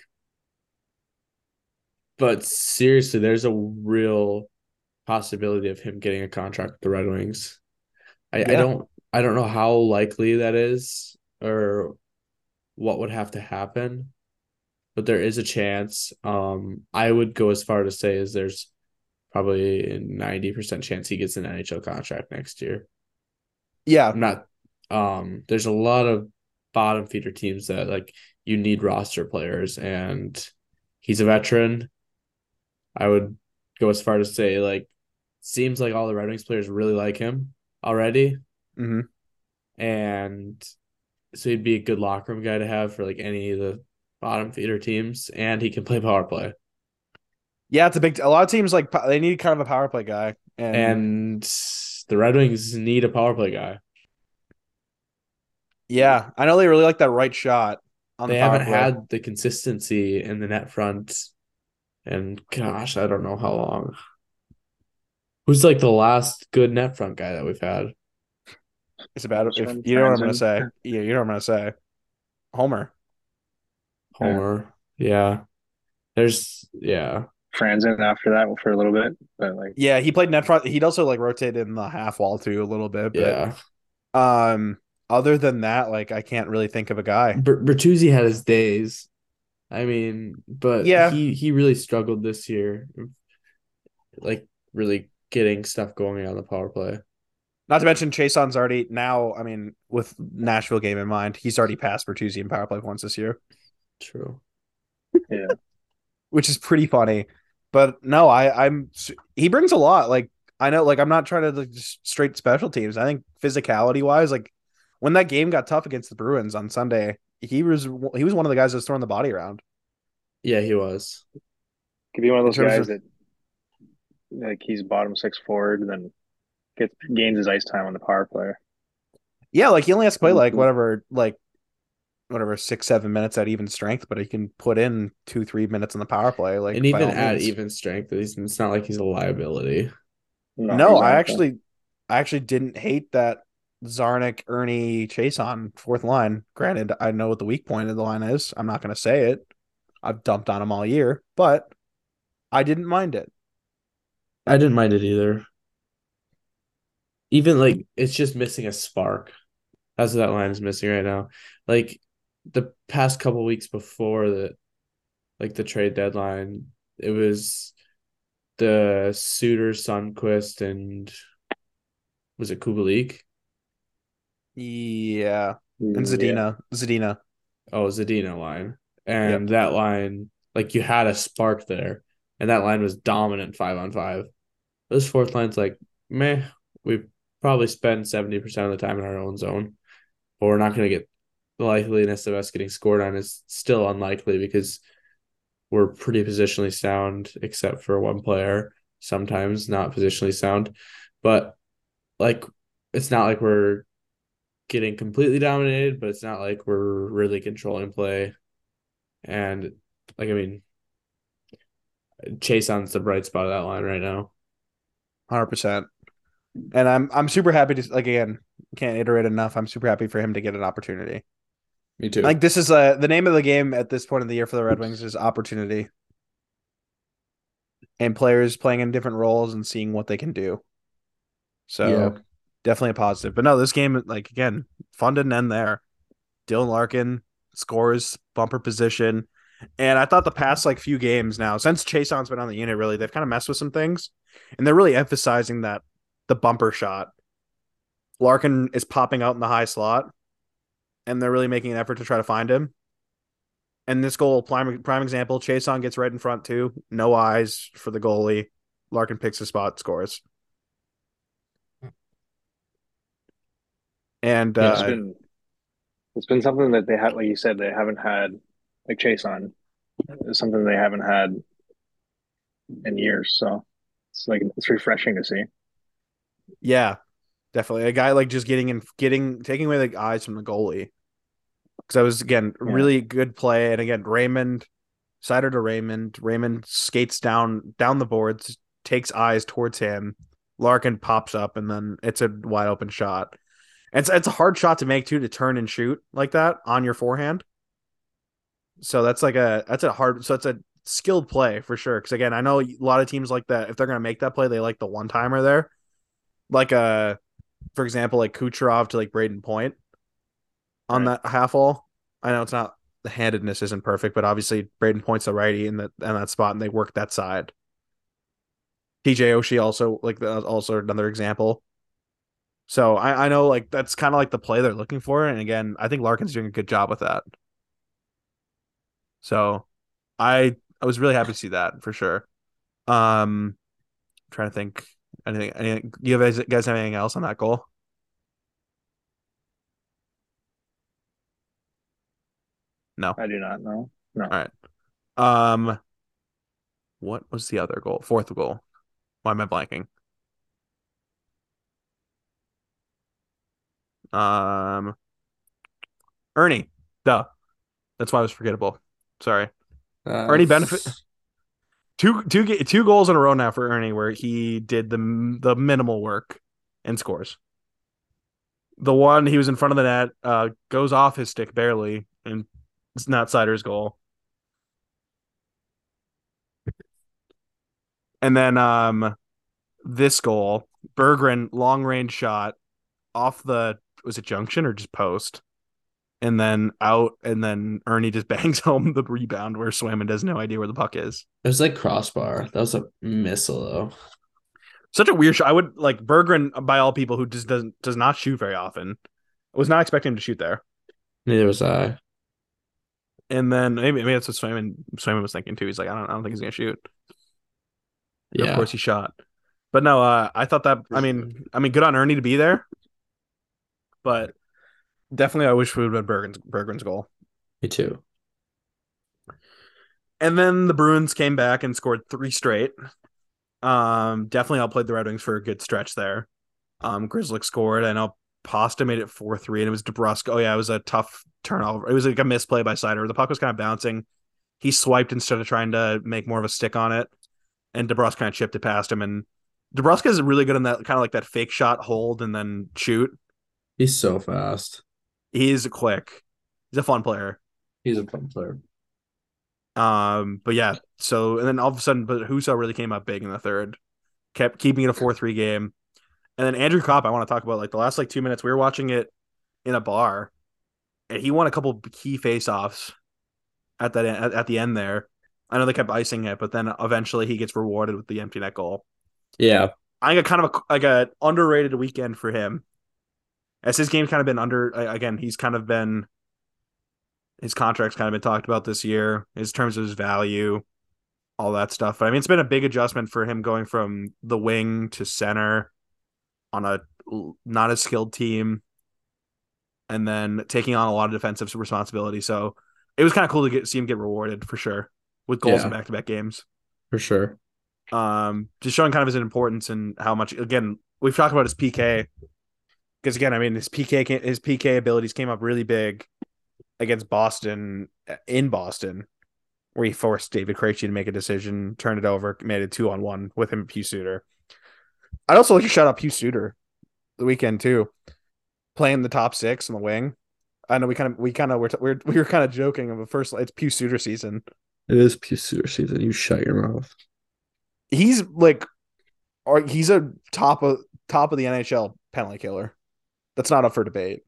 but seriously, there's a real possibility of him getting a contract with the Red Wings. I, I don't I don't know how likely that is or what would have to happen, but there is a chance. Um, I would go as far to say as there's probably a ninety percent chance he gets an NHL contract next year. Yeah, I'm not um there's a lot of bottom feeder teams that like you need roster players and he's a veteran. I would go as far to say like seems like all the Red Wings players really like him already hmm and so he'd be a good locker room guy to have for like any of the bottom feeder teams and he can play power play. yeah. It's a big. A lot of teams like they need kind of a power play guy, and, And the Red Wings need a power play guy. Yeah, I know they really like that right shot. On They the haven't play. had the consistency in the net front, and gosh, I don't know how long. Who's like the last good net front guy that we've had? It's about if you know what I'm gonna say. Yeah, you know what I'm gonna say. Homer. Yeah. Homer. Yeah. There's yeah. Franzen after that for a little bit, but like Yeah, he played net front. He'd also like rotated in the half wall too a little bit. But Yeah. um, other than that, like I can't really think of a guy. Ber- Bertuzzi had his days. I mean, but Yeah. he he really struggled this year. Like really getting stuff going on the power play. Not to mention Chiasson's already now. I mean, with Nashville game in mind, he's already passed Bertuzzi in power play points this year, True. yeah, *laughs* which is pretty funny. But no, I I'm he brings a lot. Like I know, like I'm not trying to like, just straight special teams. I think physicality wise, like when that game got tough against the Bruins on Sunday, he was he was one of the guys that was throwing the body around. Yeah, he was. could be one of those guys of- that like he's bottom six forward and then gets gains his ice time on the power play. Yeah, like he only has to play like Mhm. whatever, like whatever six seven minutes at even strength, but he can put in two three minutes on the power play. Like and even all at means. even strength, he's, it's not like he's a liability. No, I actually, I actually didn't hate that Czarnik, Ernie, Chiasson fourth line. Granted, I know what the weak point of the line is. I'm not going to say it. I've dumped on him all year, but I didn't mind it. I didn't mind it either. Even like it's just missing a spark. That's what that line is missing right now. Like the past couple weeks before the like the trade deadline, it was the Suter, Sundqvist, and was it Kubalik? Yeah, mm, and Yeah. Zadina, Zadina. Oh, Zadina line. And that line, like you had a spark there, and that line was dominant five on five. This fourth line's like, meh, we probably spend 70% of the time in our own zone, but we're not going to get the likeliness of us getting scored on is still unlikely because we're pretty positionally sound, except for one player, sometimes not positionally sound. But like, it's not like we're getting completely dominated, but it's not like we're really controlling play. And like I mean, Chiasson's the bright spot of that line right now. Hundred percent. And I'm I'm super happy to like again can't iterate enough. I'm super happy for him to get an opportunity. Me too. Like this is uh the name of the game at this point of the year for the Red Wings is opportunity. And players playing in different roles and seeing what they can do. So Yeah. definitely a positive. But no, this game like again, fun didn't end there. Dylan Larkin scores bumper position. And I thought the past like few games now, since Chiasson's been on the unit, really, they've kind of messed with some things. And they're really emphasizing that the bumper shot. Larkin is popping out in the high slot, and they're really making an effort to try to find him. And this goal, prime prime example, Chiasson gets right in front too. No eyes for the goalie. Larkin picks a spot, scores. And Yeah, it's uh, been it's been something that they had, like you said, they haven't had like Chiasson. It's something they haven't had in years. So it's like it's refreshing to see. Yeah, definitely. A guy like just getting in, getting taking away the eyes from the goalie. Because that was again Yeah. really good play, and again Raymond, Seider to Raymond. Raymond skates down down the boards, takes eyes towards him. Larkin pops up, and then it's a wide open shot. It's it's a hard shot to make too to turn and shoot like that on your forehand. So that's like a that's a hard so it's a skilled play for sure. Because again, I know a lot of teams like that. If they're gonna make that play, they like the one timer there like a for example like Kucherov to like Brayden Point on Right. that half hole. I know it's not the handedness isn't perfect, but obviously Brayden Point's a righty in that in that spot, and they work that side. TJ Oshie also like also another example. So I, I know like that's kind of like the play they're looking for, and again, I think Larkin's doing a good job with that. So I I was really happy to see that for sure. Um, trying to think anything. anything you guys guys have anything else on that goal? No. I do not know. No. All right. Um, what was the other goal? Fourth goal. Why am I blanking? Um, Ernie. Duh. That's why it was forgettable. Sorry. Uh, Ernie benefit- Two two two goals in a row now for Ernie where he did the the minimal work and scores. The one he was in front of the net uh goes off his stick barely and it's not Seider's goal. And then um this goal, Berggren long range shot off the was it junction or just post? And then out and then Ernie just *laughs* bangs home the rebound where Swayman has no idea where the puck is. It was like crossbar. That was a missile though. Such a weird shot. I would like Berggren by all people who just doesn't does not shoot very often. I was not expecting him to shoot there. Neither was I. And then maybe maybe that's what Swayman Swayman was thinking too. He's like, I don't I don't think he's gonna shoot. Yeah. Of course he shot. But no, uh, I thought that I mean I mean good on Ernie to be there. But definitely I wish we would have had Berggren's Berggren's goal. Me too. And then the Bruins came back and scored three straight. Um, definitely outplayed the Red Wings for a good stretch there. Um, Grzelcyk scored. I know Pasta made it four three, and it was DeBrusk. Oh yeah, it was a tough turnover. It was like a misplay by Seider. The puck was kind of bouncing. He swiped instead of trying to make more of a stick on it, and DeBrusk kind of chipped it past him. And DeBrusk is really good in that kind of like that fake shot, hold, and then shoot. He's so fast. He's quick. He's a fun player. He's a fun player. Um, but yeah, so and then all of a sudden, but Husso really came up big in the third, kept keeping it a four three game, and then Andrew Copp. I want to talk about like the last like two minutes. We were watching it in a bar, and he won a couple key face offs at that at, at the end there. I know they kept icing it, but then eventually he gets rewarded with the empty net goal. Yeah. I think a kind of a, like a underrated weekend for him, as his game's kind of been under. Again, he's kind of been his contract's kind of been talked about this year, in terms of his value, all that stuff. But I mean, it's been a big adjustment for him going from the wing to center on a not as skilled team, and then taking on a lot of defensive responsibility. So it was kind of cool to get see him get rewarded for sure with goals Yeah. in back to back games For sure. um, just showing kind of his importance and how much. Again, we've talked about his PK because again, I mean, his PK his PK abilities came up really big against Boston uh, in Boston, where he forced David Krejci to make a decision, turned it over, made it two on one with him, Pius Suter. I'd also like to shout out Pius Suter the weekend too, playing the top six in the wing. I know we kind of we kind of were, t- we were we were kind of joking of the first it's Pius Suter season. It is Pew season. You shut your mouth. he's like or he's a top of top of the NHL penalty killer. That's not up for debate.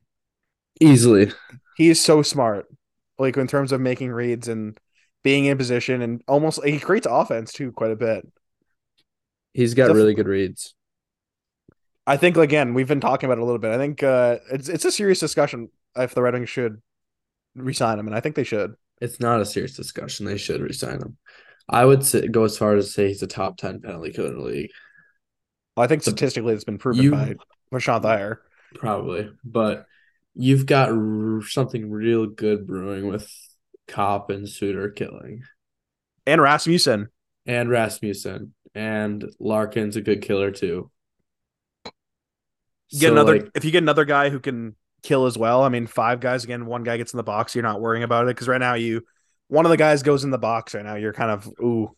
Easily. He is so smart. Like in terms of making reads and being in position and almost he creates offense too quite a bit. He's got Def- really good reads. I think again, we've been talking about it a little bit. I think uh it's it's a serious discussion if the Red Wings should resign him, and I think they should. It's not a serious discussion. They should resign him. I would say, go as far as to say he's a top 10 penalty killer in the league. I think statistically it's been proven You- by Rashawn Thayer. Probably. But you've got r- something real good brewing with Copp and Suter killing. And Rasmussen. And Rasmussen. And Larkin's a good killer too. Get So, another like, if you get another guy who can kill as well. I mean, five guys again, one guy gets in the box, you're not worrying about it because right now you one of the guys goes in the box right now. You're kind of ooh,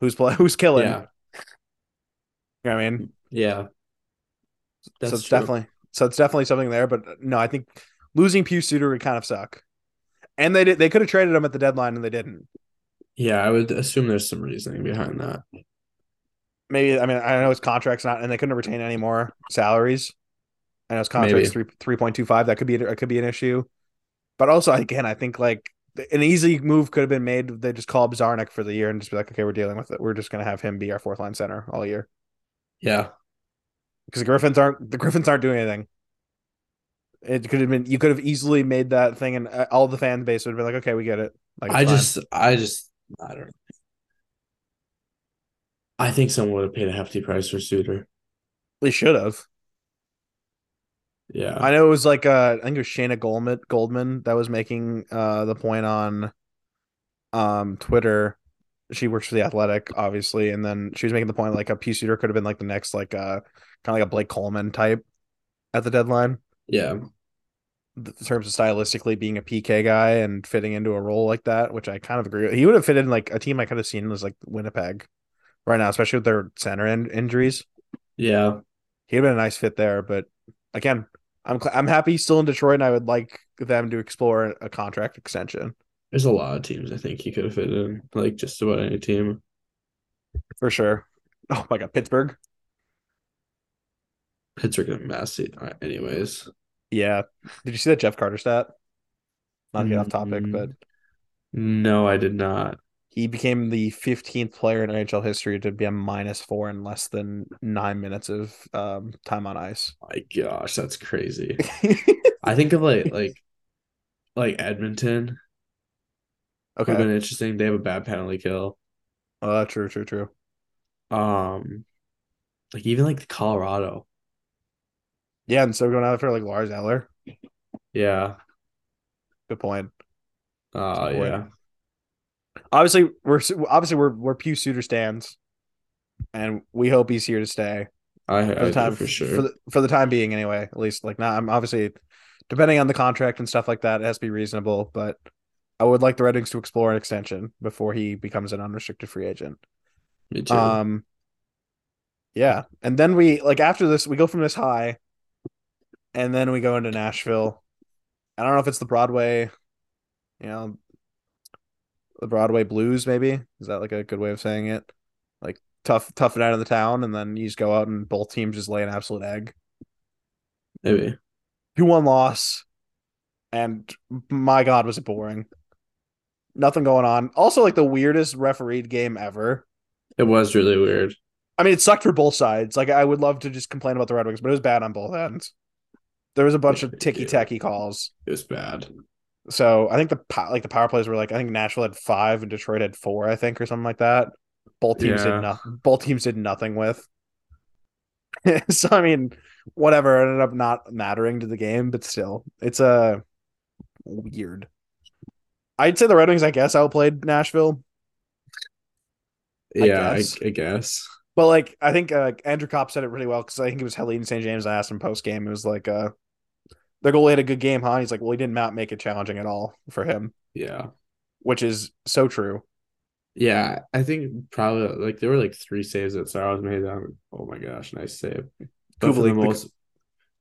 who's play *laughs* who's killing? yeah. You know I mean, Yeah. That's so it's true. definitely so it's definitely something there. But uh, no, I think losing Pius Suter would kind of suck. And they did they could have traded him at the deadline and they didn't. Yeah, I would assume there's some reasoning behind that. Maybe I mean I know his contract's not and they couldn't retain any more salaries. I know his contract's three three point two five. That could be it could be an issue. But also again, I think like an easy move could have been made. They just call up Czarnik for the year and just be like, okay, we're dealing with it. We're just gonna have him be our fourth line center all year Yeah. Because the Griffins aren't the Griffins aren't doing anything. It could have been you could have easily made that thing, and uh, all the fan base would have been like, okay, we get it. Like I fine. just I just I don't know. I think someone would have paid a hefty price for Suter. they should have. Yeah. I know it was like uh, I think it was Shayna Goldman Goldman that was making uh the point on um Twitter. She works for the Athletic, obviously, and then she was making the point like a Pius Suter could have been like the next like uh kind of like a Blake Coleman type at the deadline. yeah. in terms of stylistically being a PK guy and fitting into a role like that, which I kind of agree with. He would have fitted in like a team I could have seen was like Winnipeg right now, especially with their center in- injuries. Yeah. He'd have been a nice fit there. But again, I'm I'm happy he's still in Detroit, and I would like them to explore a contract extension There's a lot of teams I think he could have fit in, like just about any team. for sure. Oh my god, Pittsburgh. Pittsburgh a mess. uh, Anyways, Yeah. Did you see that Jeff Carter stat? Not to get off topic, Mm. but no, I did not. he became the 15th player in NHL history to be a minus four in less than nine minutes of um, time on ice. My gosh, that's crazy. *laughs* I think of like like like Edmonton would have okay. been interesting. They have a bad penalty kill. Uh, true, true, true. Um, like even like Colorado. Yeah, and so we're going out for like Lars Eller. Yeah. Good point. Uh Good point. yeah. Obviously, we're obviously we're we're Pius Suter stands, and we hope he's here to stay I, for the time for sure. for the for the time being anyway. At least like now, I'm obviously depending on the contract and stuff like that, it has to be reasonable. But I would like the Red Wings to explore an extension before he becomes an unrestricted free agent. Me too. Um, yeah, and then we like after this, we go from this high, and then we go into Nashville. I don't know if it's the Broadway, you know, the Broadway blues. Maybe is that like a good way of saying it? Like tough, tough it out of the town, and then you just go out and both teams just lay an absolute egg. Maybe. Two one loss, and my God, was it boring? Nothing going on. Also, like the weirdest refereed game ever. It was really weird. I mean, it sucked for both sides. Like, I would love to just complain about the Red Wings, but it was bad on both ends. There was a bunch of ticky tacky calls. It was bad. So I think the like the power plays were like I think Nashville had five and Detroit had four, I think, or something like that. Both teams Yeah. did nothing. Both teams did nothing with. *laughs* so I mean, whatever ended up not mattering to the game, but still, it's a weird. I'd say the Red Wings, I guess, outplayed Nashville. Yeah, I, guess. I guess. But like I think uh, Andrew Copp said it really well because I think it was Helene St. James. I asked him post game. It was like, uh, their goalie had a good game, huh? He's like, well, he did not make it challenging at all for him, Yeah. which is so true. Yeah, I think probably like there were like three saves that Saros made on. Oh my gosh, nice save. But for the Kubalik, the- most,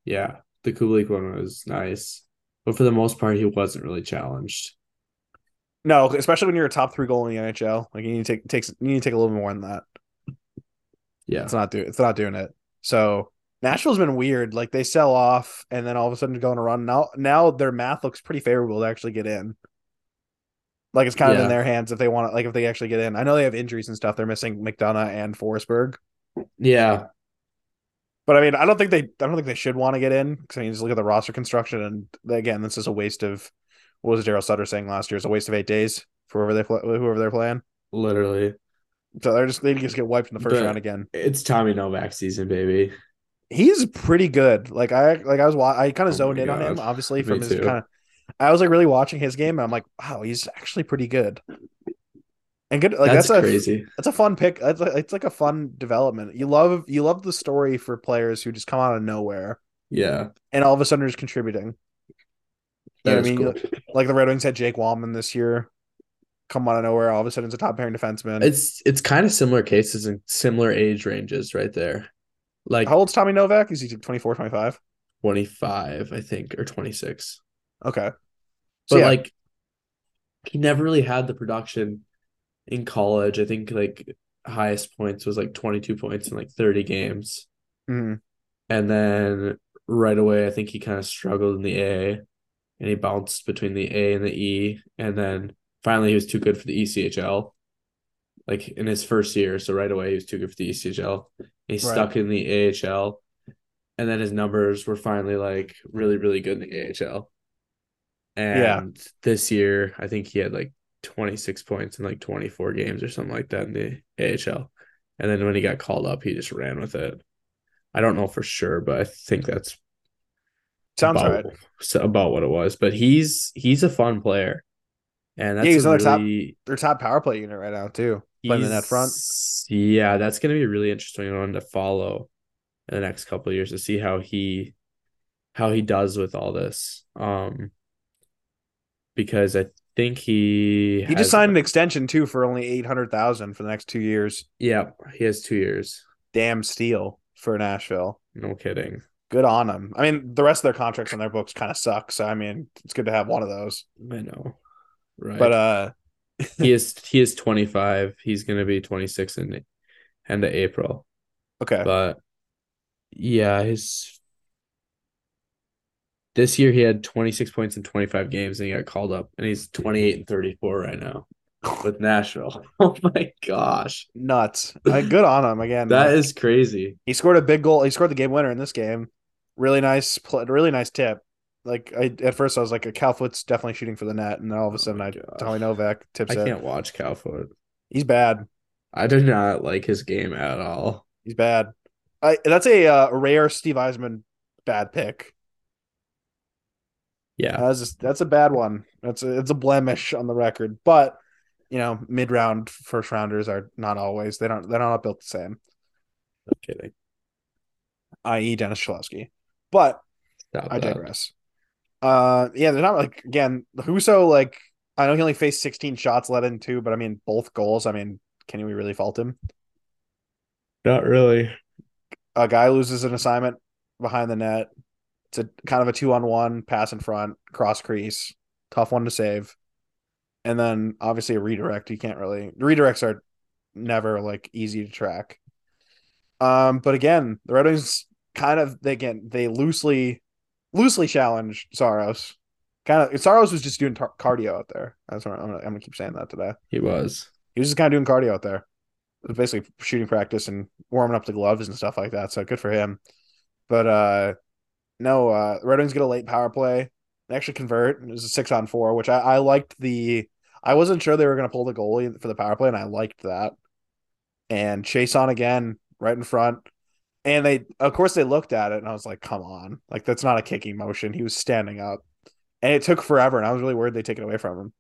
yeah, the Kubalik one was nice, but for the most part, he wasn't really challenged. No, especially when you're a top three goal in the NHL, like you need to take takes you need to take a little bit more than that. Yeah, It's not do it's not doing it. So Nashville's been weird. Like they sell off and then all of a sudden go on a run. Now now their math looks pretty favorable to actually get in. Like it's kind of in their hands if they want to like if they actually get in. I know they have injuries and stuff. They're missing McDonagh and Forsberg. yeah, But I mean, I don't think they I don't think they should want to get in because I mean, just look at the roster construction and again, this is a waste of what was Daryl Sutter saying last year? It's a waste of eight days for whoever they play, whoever they're playing. literally. So they're just they just get wiped in the first But- round again. It's Tommy Novak season, baby. He's pretty good. Like I like I was wa- I kind Oh of zoned my in on him, obviously Me from his kind of. I was like really watching his game, and I'm like, wow, he's actually pretty good. And good, like that's, that's, a crazy. that's a fun pick. It's, a, it's like a fun development. You love you love the story for players who just come out of nowhere Yeah, and all of a sudden are just contributing. You know what I mean? cool. Like the Red Wings had Jake Walman this year, come out of nowhere. All of a sudden, it's a top pairing defenseman. It's it's kind of similar cases and similar age ranges right there. Like How old's Tommy Novak? Is he 24, 25? 25, I think, or 26. Okay. But So, yeah. like he never really had the production in college. I think like highest points was like 22 points in like 30 games. Mhm. And then right away I think he kind of struggled in the A and he bounced between the A and the E and then finally he was too good for the ECHL. Like in his first year, so right away he was too good for the ECHL. He Right. stuck in the AHL and then his numbers were finally like really really good in the AHL. And Yeah. this year, I think he had like 26 points in like 24 games or something like that in the AHL. And then when he got called up, he just ran with it. I don't know for sure, but I think that's Sounds about, right. about what it was. But he's he's a fun player. And that's yeah, he's a another top- Their top power play unit right now too. Playing the net front. Yeah, that's going to be a really interesting one to follow in the next couple of years to see how he how he does with all this. Um, because I think he He just signed an extension too for only eight hundred thousand for the next two years. Yeah, he has two years. Damn steal for Nashville. No kidding. Good on them. I mean, the rest of their contracts on their books kind of suck. So I mean, it's good to have one of those. I know, right? But uh, *laughs* he is *laughs* he is twenty five. He's gonna be twenty six in end of April. okay, But yeah, his this year he had 26 points in 25 games and he got called up and he's 28 and 34 right now with *laughs* Nashville. Oh my gosh. nuts. Good on him again. That is crazy. he scored a big goal. He scored the game winner in this game. Really nice, pl- really nice tip. Like I at first I was like, a Cal Foote's definitely shooting for the net, and then all of a sudden my I gosh. Tommy Novak tips it. I it. can't watch Calfoot. He's bad. I do not like his game at all. He's bad. I that's a uh, rare Steve Yzerman bad pick. Yeah. That's just, that's a bad one. That's a, it's a blemish on the record. But you know, mid round first rounders are not always. They don't. They're not built the same. No kidding. I.e. Dennis Cholowski. But Stop I that. digress. Uh, yeah, they're not like again. Husso like I know he only faced 16 shots, let in two, but I mean both goals. I mean, can we really fault him? Not really. A guy loses an assignment behind the net. It's a kind of a two on one pass in front, cross crease, tough one to save. And then obviously a redirect. You can't really redirects are never like easy to track. Um, but again, the Red Wings kind of they again they loosely loosely challenged Saros. Kind of Saros was just doing tar- cardio out there. That's what I'm gonna, I'm gonna keep saying that today. He was. He was just kind of doing cardio out there. It was basically shooting practice and warming up the gloves and stuff like that. So good for him. But uh no, uh Red Wings get a late power play. They actually convert. It was a six on four, which I, I liked the I wasn't sure they were gonna pull the goalie for the power play, and I liked that. And Chiasson again, right in front. And they of course they looked at it and I was like, come on. Like that's not a kicking motion. He was standing up. And it took forever, and I was really worried they'd take it away from him.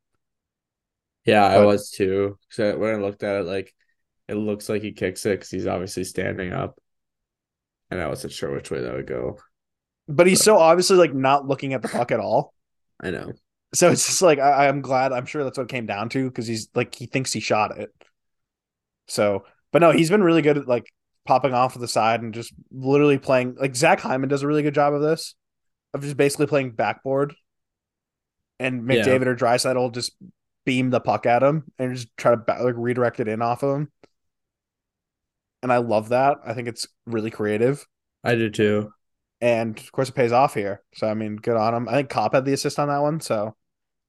Yeah, I was too. So when I looked at it, like it looks like he kicks it because he's obviously standing up, and I wasn't sure which way that would go. But he's so obviously like not looking at the puck at all. *laughs* I know. So it's just like I, I'm glad. I'm sure that's what it came down to because he's like he thinks he shot it. So, but no, he's been really good at like popping off to the side and just literally playing. Like Zach Hyman does a really good job of this, of just basically playing backboard, and Yeah. McDavid or Draisaitl will just beam the puck at him and just try to like redirect it in off of him. And I love that. I think it's really creative. I do too. And of course, it pays off here. So I mean, good on him. I think Copp had the assist on that one. So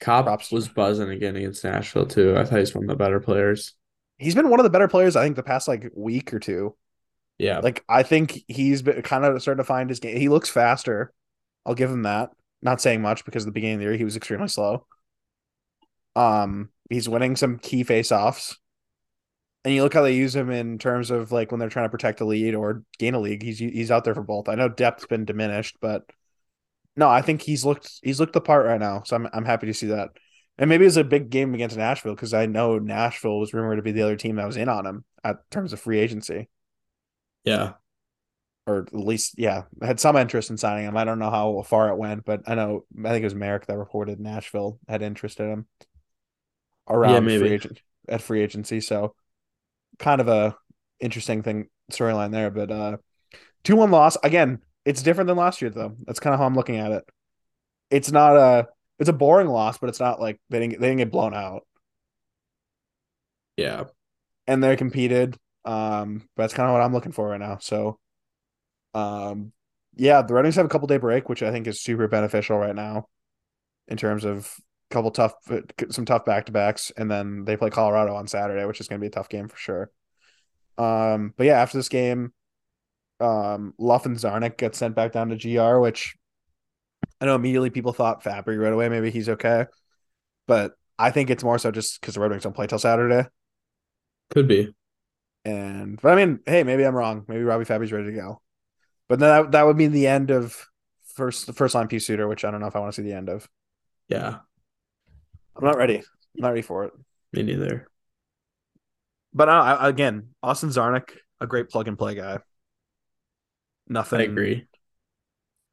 Copp Props. was buzzing again against Nashville too. I thought he's one of the better players. he's been one of the better players. I think the past like week or two. Yeah, Like I think he's been kind of starting to find his game. He looks faster. I'll give him that. Not saying much because at the beginning of the year he was extremely slow. Um, he's winning some key face-offs. And you look how they use him in terms of like when they're trying to protect a lead or gain a league. He's he's out there for both. I know depth's been diminished, but no, I think he's looked he's looked the part right now. So I'm I'm happy to see that. And maybe it's a big game against Nashville because I know Nashville was rumored to be the other team that was in on him at terms of free agency yeah, or at least yeah, had some interest in signing him. I don't know how far it went, but I know I think it was Merrick that reported Nashville had interest in him around maybe. free agent at free agency. So kind of a interesting thing storyline there. But uh two one loss again. It's different than last year though. That's kind of how I'm looking at it. It's not a it's a boring loss, but it's not like they didn't they didn't get blown out yeah. and they competed. Um, but that's kind of what I'm looking for right now. So, um, yeah, the Red Wings have a couple day break, which I think is super beneficial right now, in terms of a couple tough, some tough back to backs, and then they play Colorado on Saturday, which is going to be a tough game for sure. Um, but yeah, after this game, um, Luff and Czarnik get sent back down to GR, which I know immediately people thought Fabbri right away, maybe he's okay, but I think it's more so just because the Red Wings don't play till Saturday. Could be. And but I mean, hey, maybe I'm wrong. Maybe Robby Fabbri's ready to go. But then that that would mean the end of first the first line Pius Suter, which I don't know if I want to see the end of. Yeah, I'm not ready. I'm not ready for it. me neither. But I, I, again, Austin Czarnik, a great plug and play guy. Nothing. I agree.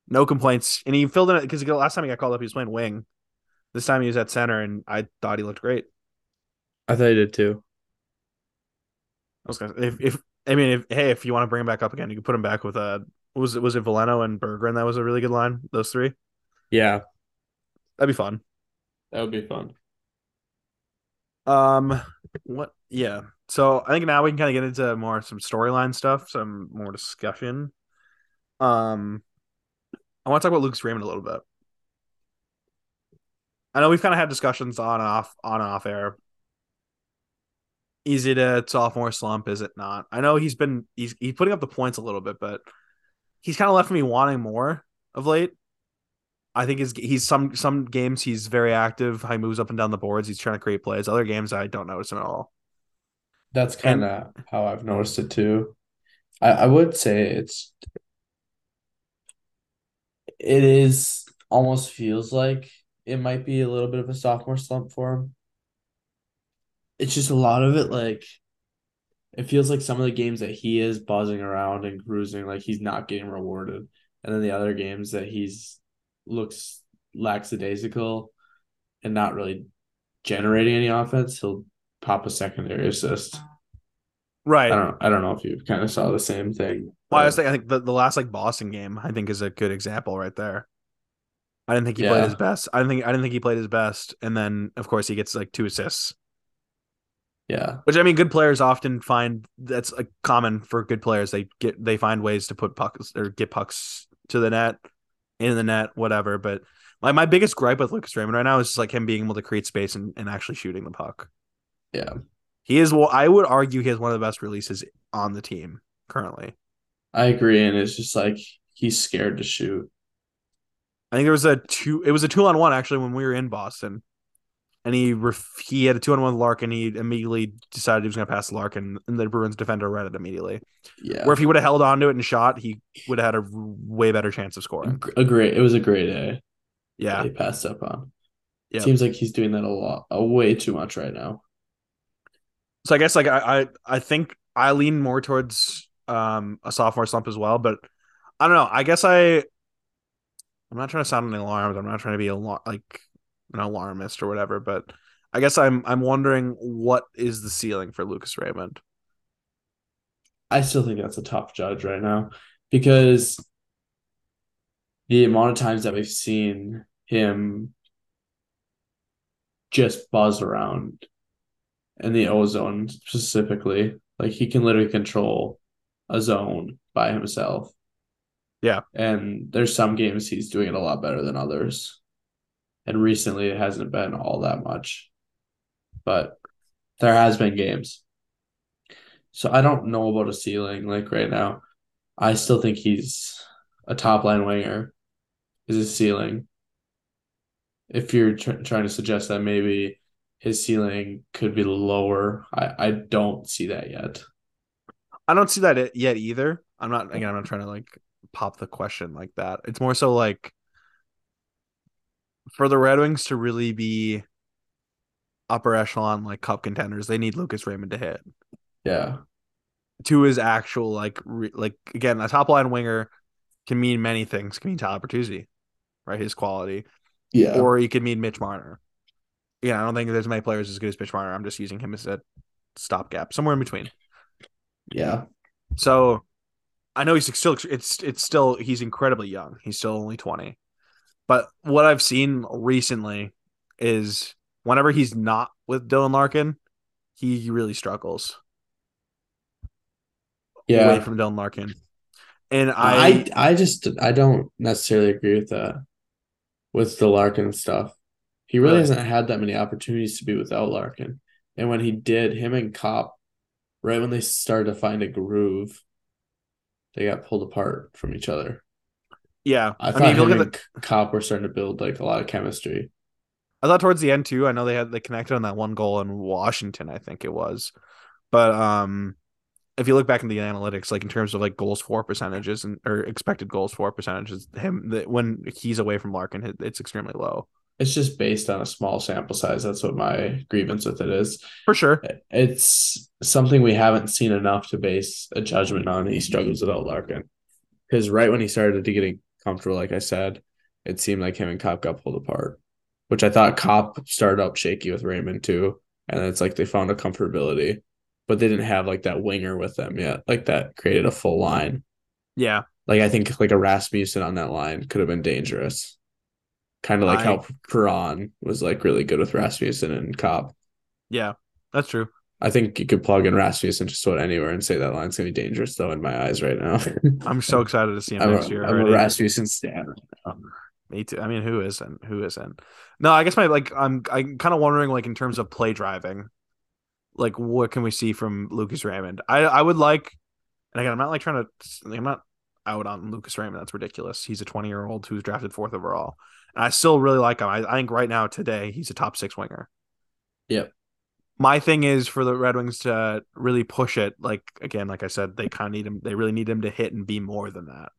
No complaints. And he filled in it because last time he got called up, he was playing wing. This time he was at center, and I thought he looked great. I thought he did too. I was gonna if, if I mean if hey if you want to bring him back up again, you can put him back with uh was it was it Veleno and Berggren that was a really good line those three Yeah, that'd be fun. that would be fun. Um, what? Yeah. So I think now we can kind of get into more some storyline stuff, some more discussion. Um, I want to talk about Lucas Raymond a little bit. I know we've kind of had discussions on and off, on and off air. Is it a sophomore slump? Is it not? I know he's been he's he's putting up the points a little bit, but he's kind of left me wanting more of late. I think he's he's some some games he's very active. He moves up and down the boards. He's trying to create plays. Other games I don't notice him at all. That's kind of how I've noticed it too. I, I would say it's it is almost feels like it might be a little bit of a sophomore slump for him. It's just a lot of it like it feels like some of the games that he is buzzing around and cruising like he's not getting rewarded. And then the other games that he's looks lackadaisical and not really generating any offense, he'll pop a secondary assist. Right. I don't I don't know if you kind of saw the same thing. Well, I was thinking, I think the, the last like Boston game, I think is a good example right there. I didn't think he Yeah. played his best. I didn't think I didn't think he played his best, and then of course he gets like two assists, yeah. which I mean, good players often find that's like common for good players. They get they find ways to put pucks or get pucks to the net, in the net, whatever. But my my biggest gripe with Lucas Raymond right now is just like him being able to create space and, and actually shooting the puck. Yeah. He is well, I would argue he has one of the best releases on the team currently. I agree. And it's just like he's scared to shoot. I think there was a two. It was a two on one actually when we were in Boston, and he ref, he had a two on one Larkin. He immediately decided he was going to pass Larkin, and the Bruins defender read it immediately. Yeah. Where if he would have held on to it and shot, he would have had a way better chance of scoring. a great it was a great day. Yeah, He passed up on. Yeah. Seems like he's doing that a lot, a way too much right now. so I guess like I I, I think I lean more towards um a sophomore slump as well, but I don't know. I guess I I'm not trying to sound an alarmed. I'm not trying to be a like an alarmist or whatever, but I guess I'm I'm wondering what is the ceiling for Lucas Raymond. I still think that's a tough judge right now because the amount of times that we've seen him just buzz around in the ozone specifically, like he can literally control a zone by himself. Yeah. And there's some games he's doing it a lot better than others. And recently it hasn't been all that much. But there has been games. So I don't know about a ceiling like right now. I still think he's a top line winger. Is his ceiling. If you're tr- trying to suggest that maybe his ceiling could be lower, I, I don't see that yet. I don't see that yet either. I'm not again. I'm not trying to like pop the question like that. It's more so like for the Red Wings to really be upper echelon like cup contenders, they need Lucas Raymond to hit Yeah. to his actual like re- like again a top line winger can mean many things. Can mean Tyler Bertuzzi, right? His quality, Yeah. or he could mean Mitch Marner. Yeah, I don't think there's many players as good as Mitch Marner. I'm just using him as a stopgap, somewhere in between. yeah. So I know he's still it's it's still he's incredibly young. He's still only 20. But what I've seen recently is whenever he's not with Dylan Larkin, he really struggles Yeah. away from Dylan Larkin. And I, I, I just I don't necessarily agree with that with the Larkin stuff. He really Really? hasn't had that many opportunities to be without Larkin. And when he did, him and Copp, right when they started to find a groove, they got pulled apart from each other. Yeah, I I, thought mean, him look at the, Copp were starting to build like a lot of chemistry. I thought towards the end too. I know they had they connected on that one goal in Washington, I think it was. But um, if you look back in the analytics, like in terms of like goals for percentages and or expected goals for percentages, him that when he's away from Larkin, it's extremely low It's just based on a small sample size. That's what my grievance with it is. for sure. It's something we haven't seen enough to base a judgment on. He struggles without Larkin. Because right when he started to getting comfortable. Like I said, it seemed like him and Copp got pulled apart, which I thought Copp started up shaky with Raymond too, and it's like they found a comfortability, but they didn't have like that winger with them yet, like that created a full line. Yeah, Like I think like a Rasmussen on that line could have been dangerous, kind of like I- how Perron was like really good with Rasmussen and Copp. yeah, that's true. I think you could plug in Rasmussen just about anywhere and say that line's gonna be dangerous though in my eyes right now. *laughs* I'm so excited to see him I'm, next a, year. I'm a already. Rasmussen stan. Um, me too. I mean, who isn't? Who isn't? No, I guess my like I'm I'm kind of wondering like in terms of play driving, like what can we see from Lucas Raymond? I I would like, and again, I'm not like trying to. I'm not out on Lucas Raymond. That's ridiculous. He's a 20 year old who's drafted fourth overall, and I still really like him. I, I think right now today he's a top six winger. Yep. My thing is for the Red Wings to really push it. Like again, like I said, they kind of need him. They really need him to hit and be more than that.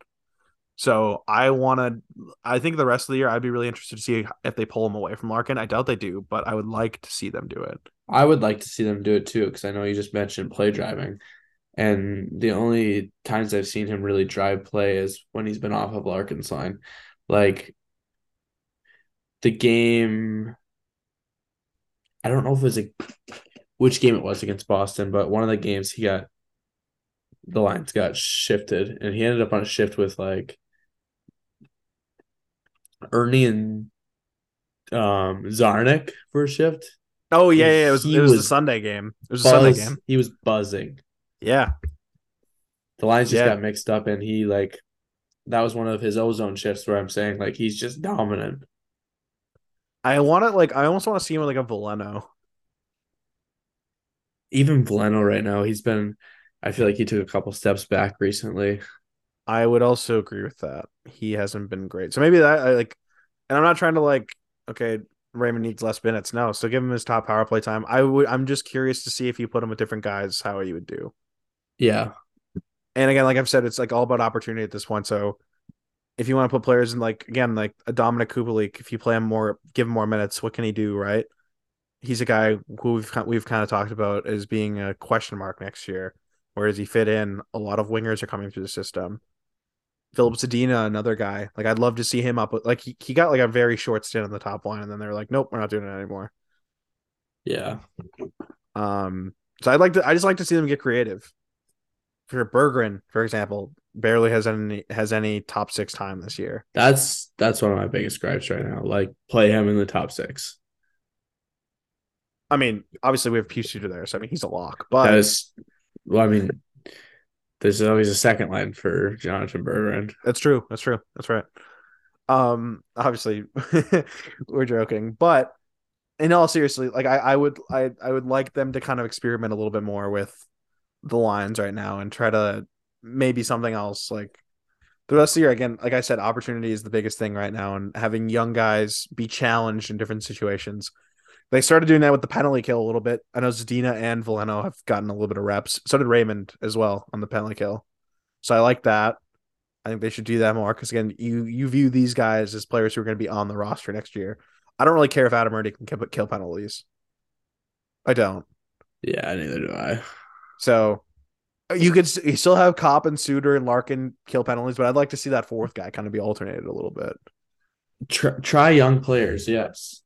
So I want to. I think the rest of the year, I'd be really interested to see if they pull him away from Larkin. I doubt they do, but I would like to see them do it. I would like to see them do it too, because I know you just mentioned play driving. And the only times I've seen him really drive play is when he's been off of Larkin's line. Like the game I don't know if it was a which game it was against Boston, but one of the games he got the lines got shifted and he ended up on a shift with like Ernie and um Czarnik for a shift. Oh yeah, yeah. It was He it was, the was Sunday game. It was a Sunday game. he was buzzing. Yeah, The lines just Yeah. got mixed up and he like that was one of his ozone shifts where I'm saying like he's just dominant. I want to like. I almost want to see him like a Veleno. Even Veleno right now, he's been I feel like he took a couple steps back recently. I would also agree with that. He hasn't been great. So maybe that I like. And I'm not trying to like. Okay, Raymond needs less minutes. No, so give him his top power play time. I would. I'm just curious to see if you put him with different guys, how he would do. Yeah. and again, like I've said, it's like all about opportunity at this point. So if you want to put players in like again, like a Dominik Kubalik, if you play him more, give him more minutes, what can he do? Right? He's a guy who we've we've kind of talked about as being a question mark next year. Where does he fit in? A lot of wingers are coming through the system. Filip Zadina, another guy. Like I'd love to see him up. Like he, he got like a very short stint on the top line, and then they're like, nope, we're not doing it anymore. Yeah. Um, so I'd like to. I just like to see them get creative. For Berggren, for example, barely has any has any top six time this year. That's that's one of my biggest gripes right now. Like play him in the top six. I mean, obviously we have Pius Suter there, so I mean he's a lock. But is well, I mean, there's always a second line for Jonatan Berggren. that's true. That's true. That's right. Um, obviously *laughs* we're joking, but in all seriously, like I, I would I I would like them to kind of experiment a little bit more with the lines right now and try to maybe something else like the rest of the year again like i said opportunity is the biggest thing right now and having young guys be challenged in different situations. They started doing that with the penalty kill a little bit. I know zadina and veleno have gotten a little bit of reps. So did raymond as well on the penalty kill. So i like that. I think they should do that more because again you you view these guys as players who are going to be on the roster next year. I don't really care if adam Erne can kill, kill penalties. I don't. Yeah, neither do I. so you could you still have Copp and Suter and Larkin kill penalties, but I'd like to see that fourth guy kind of be alternated a little bit, Try, try young players, yes.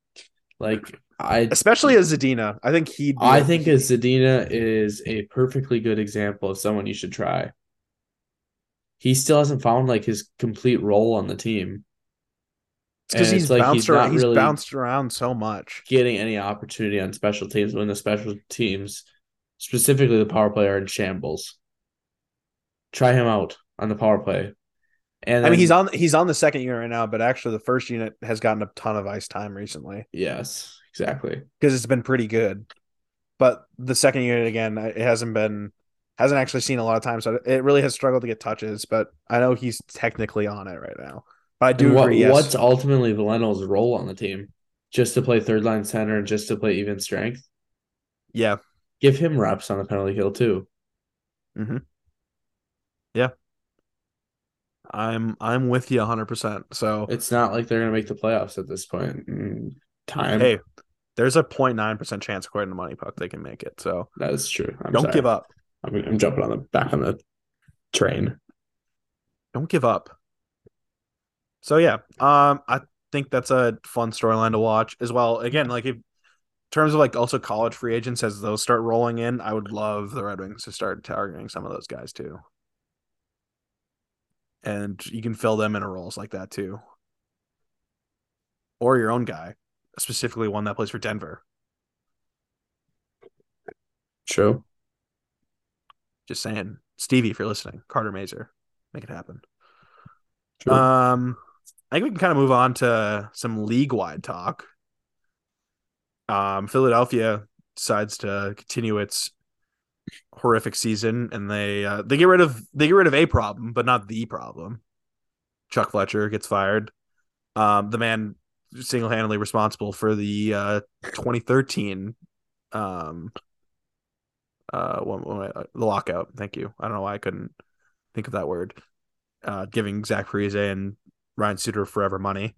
Like I especially as Zadina. I think he'd. I think as Zadina is a perfectly good example of someone you should try. He still hasn't found like his complete role on the team. because he's like bounced he's around. He's really- bounced around so much. Getting any opportunity on special teams when the special teams, specifically the power play, are in shambles. Try him out on the power play. And I mean, he's on he's on the second unit right now, but actually the first unit has gotten a ton of ice time recently yes, exactly. because it's been pretty good. But the second unit again, it hasn't been hasn't actually seen a lot of time, so it really has struggled to get touches. But I know he's technically on it right now. But I do what, agree. Yes, What's ultimately Veleno's role on the team? Just to play third line center and just to play even strength? yeah, Give him reps on the penalty kill too. Yeah, I'm I'm with you 100. percent So It's not like they're gonna make the playoffs at this point in time. hey, there's a 0.9 percent chance according to MoneyPuck they can make it. So that is true. I'm don't sorry. give up. I'm, I'm jumping on the back on the train. Don't give up. So yeah, um, I think that's a fun storyline to watch as well. Again, like if terms of like also college free agents as those start rolling in, I would love the Red Wings to start targeting some of those guys too. And you can fill them in roles like that too. Or your own guy, specifically one that plays for Denver. True. Just saying. Stevie, if you're listening, Carter Mazur, make it happen. True. Um, I think we can kind of move on to some league wide talk. Um, Philadelphia decides to continue its horrific season, and they uh, they get rid of they get rid of a problem, but not the problem. Chuck Fletcher gets fired. Um, the man single handedly responsible for the uh, 2013 um, uh, one, one, the lockout. Thank you. I don't know why I couldn't think of that word. Uh, giving Zach Parise and Ryan Suter forever money.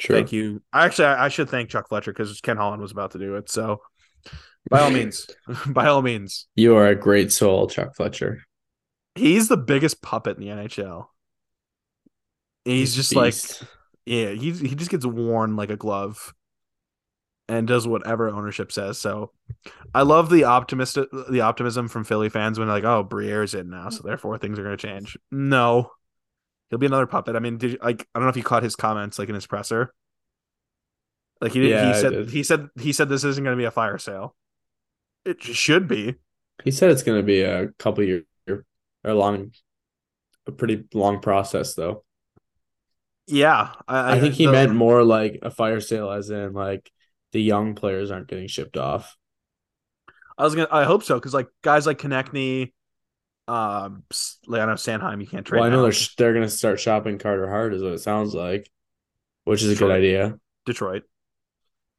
True. Thank you. Actually, I, I should thank Chuck Fletcher because Ken Holland was about to do it. So, *laughs* by all means, *laughs* by all means, You are a great soul, Chuck Fletcher. he's the biggest puppet in the NHL. He's, just like, yeah, he he just gets worn like a glove, and does whatever ownership says. So, I love the optimist the optimism from Philly fans when they're like, "Oh, Briere's in now, so therefore things are going to change." No, he'll be another puppet. I mean, did you, like I don't know if you caught his comments like in his presser. Like he did, Yeah, he said did. he said he said this isn't going to be a fire sale. It should be. He said it's going to be a couple year or long, a pretty long process though. Yeah, I, I think he the- meant more like a fire sale, as in like the young players aren't getting shipped off. I was gonna. I hope so because like guys like Konecny, um, I know Sanheim, you can't trade. well, I know now. they're sh- they're going to start shopping Carter Hart, is what it sounds like, which is a good idea, Detroit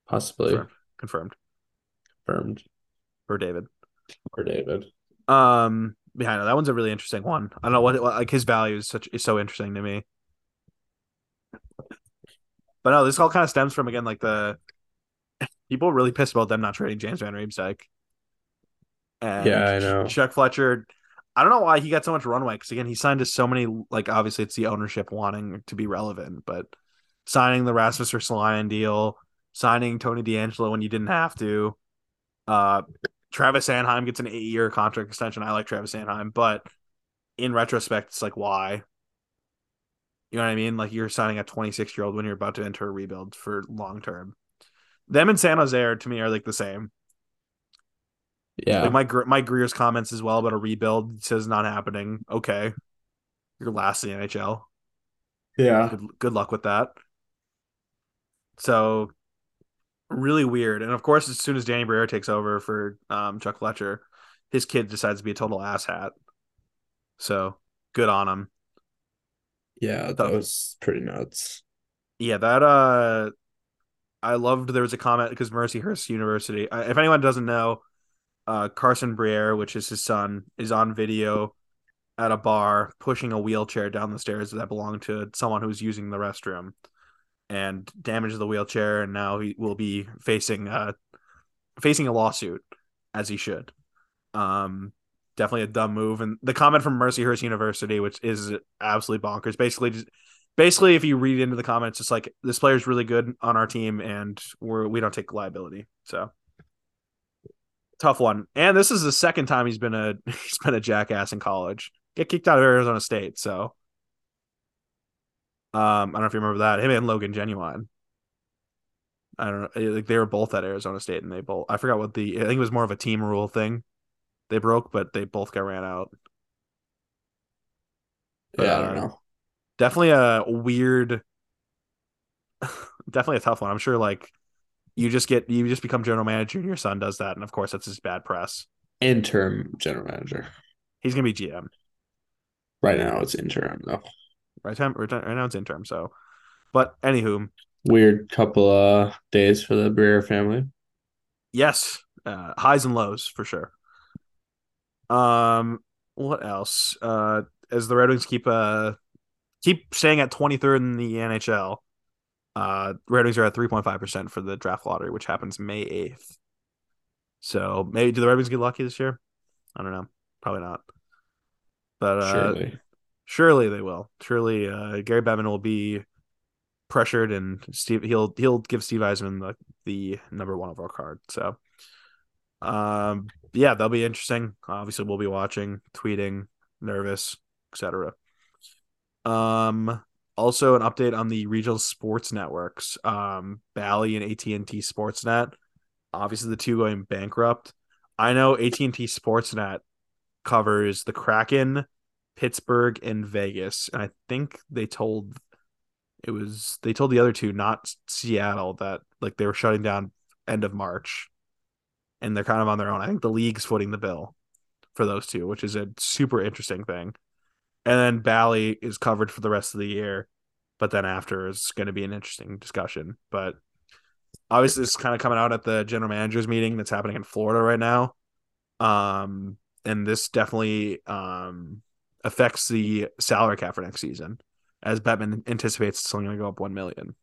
possibly confirmed, confirmed for David. for David. Um, behind that one's a really interesting one. I don't know what like his value is such is so interesting to me. But no, this all kind of stems from again like the *laughs* people really pissed about them not trading James Van Riemsdyk. And Yeah, I know. Chuck Fletcher. I don't know why he got so much runway because again he signed to so many like obviously it's the ownership wanting to be relevant, but signing the Rasmus Ristolainen deal, signing Tony DeAngelo when you didn't have to. Uh, Travis Sanheim gets an eight-year contract extension. I like Travis Sanheim, but in retrospect, it's like why? You know what I mean? Like you're signing a 26 year old when you're about to enter a rebuild for long term. Them and San Jose are to me are like the same. Yeah, Like Mike Mike Grier's comments as well about a rebuild says not happening. Okay, you're last in the NHL. yeah, Good good luck with that. So really weird. And of course, as soon as Danny Briere takes over for um, Chuck Fletcher, his kid decides to be a total asshat. So good on him. yeah. That Tough. was pretty nuts. Yeah, that uh I loved there was a comment because Mercyhurst University. If anyone doesn't know, uh Carson Briere, which is his son, is on video at a bar pushing a wheelchair down the stairs that belonged to someone who was using the restroom and damages the wheelchair. And now he will be facing uh facing a lawsuit as he should. Um definitely a dumb move. And the comment from Mercyhurst University which is absolutely bonkers. Basically just basically if you read into the comments it's like this player's really good on our team and we're we don't take liability. So tough one. And this is the second time he's been a *laughs* he's been a jackass in college. Get kicked out of arizona state so. Um i don't know if you remember that. Him and logan genuine. I don't know like they were both at arizona state and they both i forgot what the i think it was more of a team rule thing. They broke but they both got ran out. But, Yeah, I uh, don't know. definitely a weird *laughs* definitely a tough one. I'm sure like you just get you just become general manager and your son does that. And of course that's his bad press. Interim general manager. he's gonna be gm Right now, it's interim though. right time- right now it's interim so. But anywho. Weird couple of days for the Briere family. yes uh highs and lows for sure. Um what else? Uh as the red wings keep uh keep staying at 23rd in the nhl uh red wings are at 3.5% for the draft lottery which happens may 8th so maybe do the red wings get lucky this year i don't know probably not but uh Surely. surely they will surely uh gary bettman will be pressured, and Steve he'll he'll give Steve Yzerman the the number one overall card. So, um, yeah, that'll be interesting. Obviously, we'll be watching, tweeting, nervous, etc. Um, also an update on the regional sports networks, um, Bally and AT and T Sportsnet. Obviously, the two going bankrupt. I know AT and T Sportsnet covers the Kraken, Pittsburgh, and Vegas, and I think they told it was they told the other two, not Seattle, that like they were shutting down end of March, and they're kind of on their own. I think the league's footing the bill for those two, which is a super interesting thing. And then Bally is covered for the rest of the year, but then after is going to be an interesting discussion. But obviously, is kind of coming out at the general managers meeting that's happening in Florida right now. Um, and this definitely um affects the salary cap for next season, as Bettman anticipates it's only going to go up one million.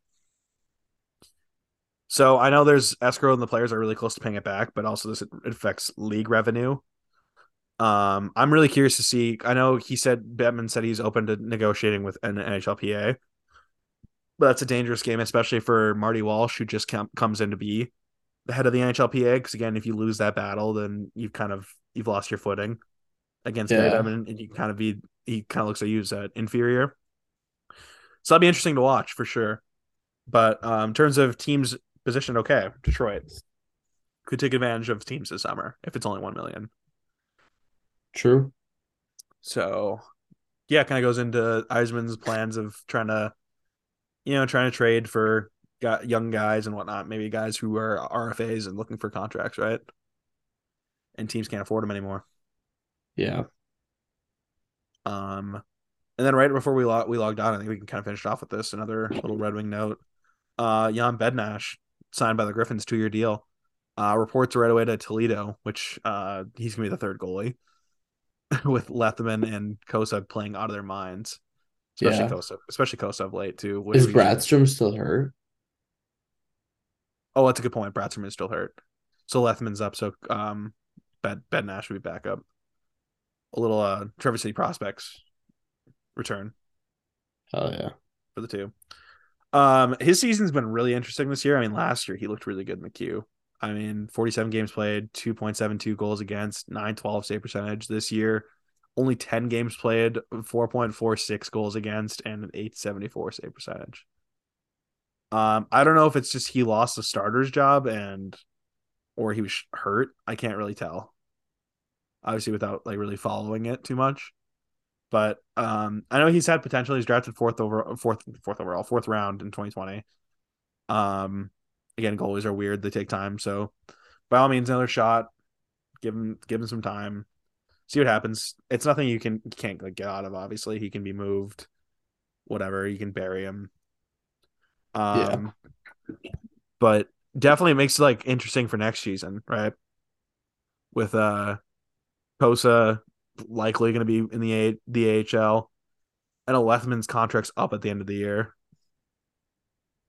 So I know there's escrow and the players are really close to paying it back, but also this affects league revenue. Um, I'm really curious to see. I know he said Bettman said he's open to negotiating with an NHLPA, but that's a dangerous game, especially for Marty Walsh, who just com- comes in to be the head of the NHLPA. Because again, if you lose that battle, then you've kind of you've lost your footing against yeah. Bettman, and you kind of be he kind of looks at you as an inferior. So that'll be interesting to watch for sure. But um, in terms of teams positioned, okay, Detroit could take advantage of teams this summer if it's only one million. True. So, yeah, kind of goes into Yzerman's plans of trying to, you know, trying to trade for got young guys and whatnot. Maybe guys who are RFAs and looking for contracts, right? And teams can't afford them anymore. Yeah. Um, and then right before we log we logged on, I think we can kind of finish off with this. Another little Red Wing note. Uh, Jan Bednar signed by the Griffins two year deal. Uh, reports right away to Toledo, which uh, he's gonna be the third goalie. *laughs* with Lethemon and Cossa playing out of their minds. Especially yeah. Especially Cossa late too. Is Brattstrom still hurt? Oh, that's a good point. Brattstrom is still hurt. So Lethemon's up. So um, Ben Bednar will be back up. A little uh Traverse City prospects return. Oh yeah, for the two. Um, his season's been really interesting this year. I mean, last year he looked really good in the queue. I mean, 47 games played, 2.72 goals against, 912 save percentage this year. Only 10 games played, 4.46 goals against, and an 874 save percentage. Um, I don't know if it's just he lost the starter's job and or he was hurt. I can't really tell. Obviously, without like really following it too much. But um, I know he's had potential. He's drafted fourth over fourth fourth overall, fourth round in 2020. Um, again, goalies are weird; they take time. So, by all means, another shot. Give him, give him some time. See what happens. It's nothing you can you can't like, get out of. Obviously, he can be moved. Whatever you can bury him. Um, yeah. but definitely makes it like interesting for next season, right? With uh, Posa likely going to be in the A- the AHL. and a Lethemon's contract's up at the end of the year.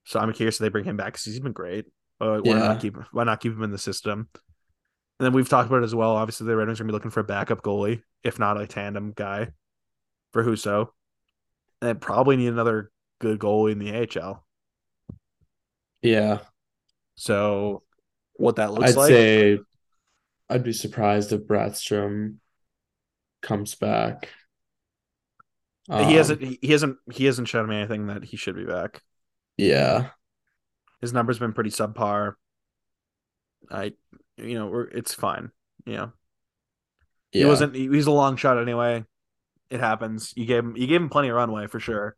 So I'm curious if they bring him back because he's been great. Uh, why yeah. not keep why not keep him in the system? And then we've talked about it as well. Obviously, the Red Wings are gonna be looking for a backup goalie, if not a tandem guy, for Husso. And they probably need another good goalie in the AHL. Yeah. So, what that looks I'd like? say I'd be surprised if Brattstrom comes back. Um, he hasn't. He hasn't. He hasn't shown me anything that he should be back. Yeah. His number's been pretty subpar. I, you know, we're, it's fine. You know, yeah. he wasn't. He, he's a long shot anyway. It happens. You gave him. You gave him plenty of runway for sure.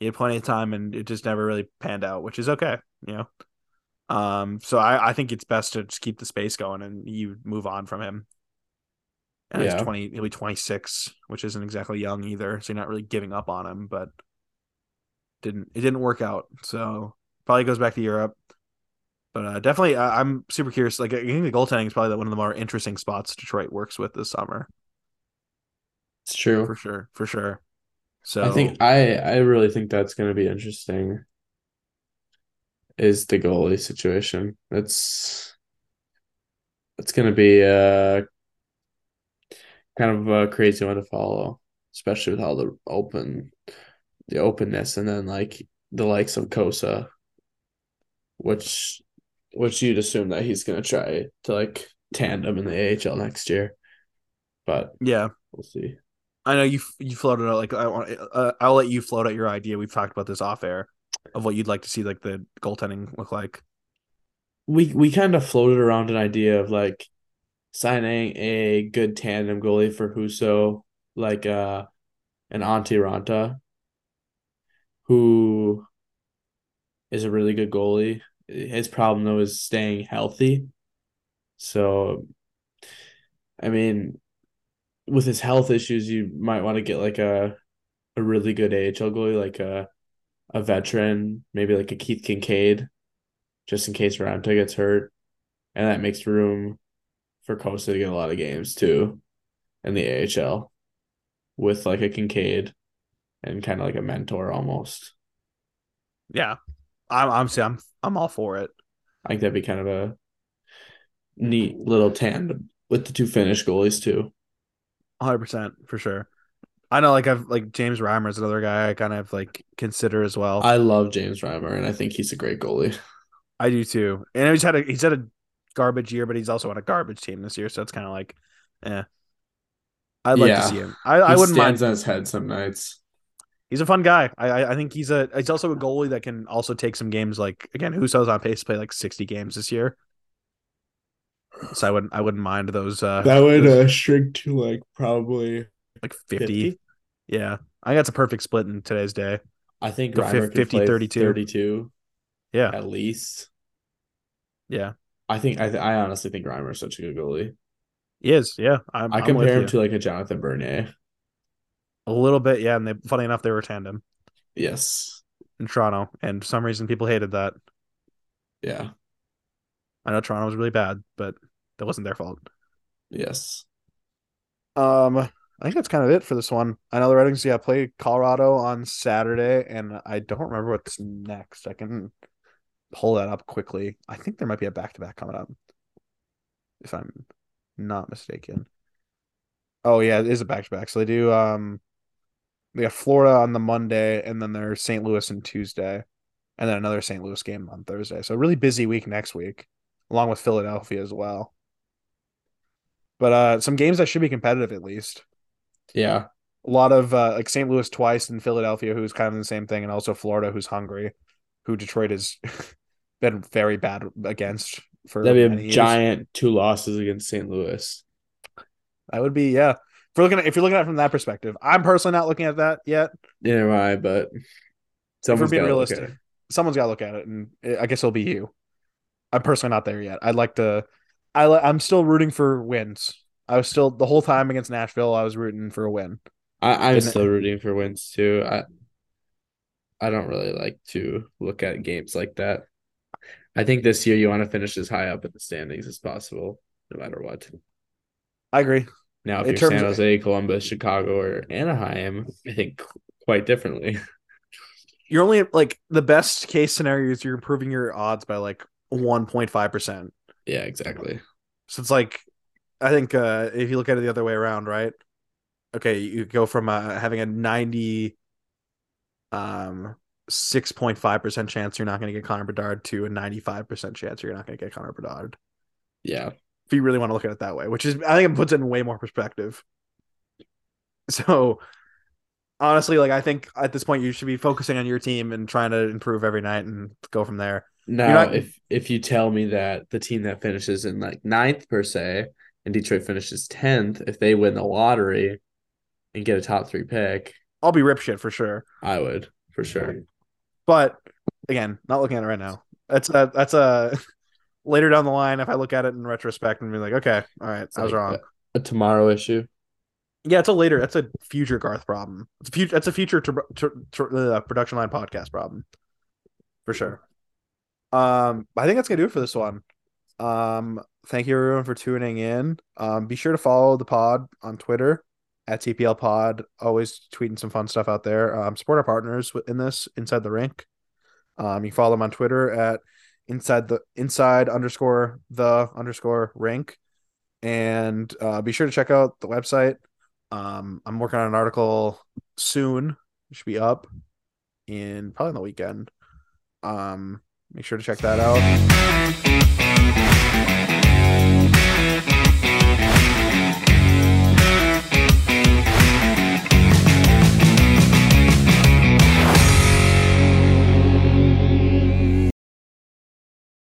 He had plenty of time, and it just never really panned out, which is okay. You know. Um. So I, I think it's best to just keep the space going, and you move on from him. And yeah. he's twenty. He'll be twenty six, which isn't exactly young either. So you're not really giving up on him, but didn't it didn't work out. So probably goes back to Europe. But uh, definitely, uh, I'm super curious. Like, I think the goaltending is probably one of the more interesting spots Detroit works with this summer. It's true for sure, for sure. So I think I I really think that's going to be interesting. Is the goalie situation? That's that's going to be a uh, kind of a crazy one to follow, especially with all the open the openness and then like the likes of Cossa, which which you'd assume that he's gonna try to like tandem in the AHL next year, but Yeah, we'll see. I know you you floated out like I want. Uh, I'll let you float out your idea. We've talked about this off air of what you'd like to see like the goaltending look like. We we kind of floated around an idea of like signing a good tandem goalie for Husso, like uh an Antti Raanta, who is a really good goalie. His problem though is staying healthy. So I mean with his health issues, you might want to get like a a really good AHL goalie, like a a veteran, maybe like a Keith Kinkaid, just in case Raanta gets hurt. And that makes room for Costa to get a lot of games too in the AHL with like a Kinkaid and kind of like a mentor almost. Yeah, I'm I'm I'm I'm all for it. I think that'd be kind of a neat little tandem with the two Finnish goalies too. 100 percent for sure. I know, like I've like James Reimer is another guy I kind of like consider as well. I, love James Reimer and I think he's a great goalie. *laughs* I do too, and he's had a he's had a garbage year, but he's also on a garbage team this year, so it's kind of like, eh. I'd like Yeah. to see him. I, I wouldn't mind. on his head some nights. He's a fun guy. I, I think he's a he's also a goalie that can also take some games. Like again, Husso's on pace to play like 60 games this year, so I wouldn't I wouldn't mind those. Uh, That would those, uh, shrink to like probably like 50. 50. Yeah, I think that's a perfect split in today's day. I think Reimer fif- can 50, 32. 32 Yeah, at least. yeah, I think I th- I honestly think Reimer is such a good goalie. he is. Yeah, I'm, I compare him you. to like a Jonathan Bernier. A little bit. Yeah, and they funny enough they were tandem Yes. in Toronto, and for some reason people hated that. Yeah. I know Toronto was really bad, but that wasn't their fault. Yes. Um, I think that's kind of it for this one. I know the Red Wings, yeah, play Colorado on Saturday, and I don't remember what's next. I can pull that up quickly. I think there might be a back to back coming up, if I'm not mistaken. Oh yeah, it is a back to back. So they do um they have Florida on the Monday, and then there's St. Louis on Tuesday, and then another St. Louis game on Thursday. So a really busy week next week, along with Philadelphia as well. But uh some games that should be competitive at least Yeah. a lot of uh, like St. Louis twice and Philadelphia, who's kind of the same thing, and also Florida, who's hungry, who Detroit has *laughs* been very bad against for That'd be a years. giant two losses against St. Louis. That would be yeah. If we're looking at if you're looking at it from that perspective, I'm personally not looking at that yet. Neither am I, but someone's being realistic. Someone's got to look at it, and I guess it'll be you. I'm personally not there yet. I'd like to. I I'm still rooting for wins. I was still the whole time against Nashville. I was rooting for a win. I, I'm Didn't still rooting for wins too. I I don't really like to look at games like that. I think this year you want to finish as high up in the standings as possible, no matter what. I agree. Now, if In you're San of- Jose, Columbus, Chicago, or Anaheim, I think quite differently. *laughs* You're only like the best case scenario is you're improving your odds by like 1.5 percent. yeah, exactly. So it's like, I think uh, if you look at it the other way around, right? Okay, you go from uh, having a 90, um, 6.5 percent chance you're not going to get Connor Bedard to a 95 percent chance you're not going to get Connor Bedard. Yeah. If you really want to look at it that way, which is, I think it puts it in way more perspective. *laughs* So, honestly, like I think at this point you should be focusing on your team and trying to improve every night and go from there. Now, not- if if you tell me that the team that finishes in like ninth per se, and Detroit finishes tenth, if they win the lottery and get a top three pick, I'll be rip shit for sure. I would for sure. But again, not looking at it right now. That's a that's a later down the line. If I look at it in retrospect and be like, okay, all right, It's I was like wrong. A, a tomorrow issue. Yeah, it's a later. That's a future Garth problem. It's a future. That's a future to, to, to, uh, production line podcast problem, for sure. Um, I think that's gonna do it for this one. Um, thank you everyone for tuning in. Um, be sure to follow the pod on Twitter at TPL Pod. Always tweeting some fun stuff out there. Um, support our partners in this inside the rink. Um, you follow them on Twitter at inside the inside underscore the underscore rink, and uh, be sure to check out the website. Um, I'm working on an article soon. It should be up. in probably on the weekend. Um, make sure to check that out.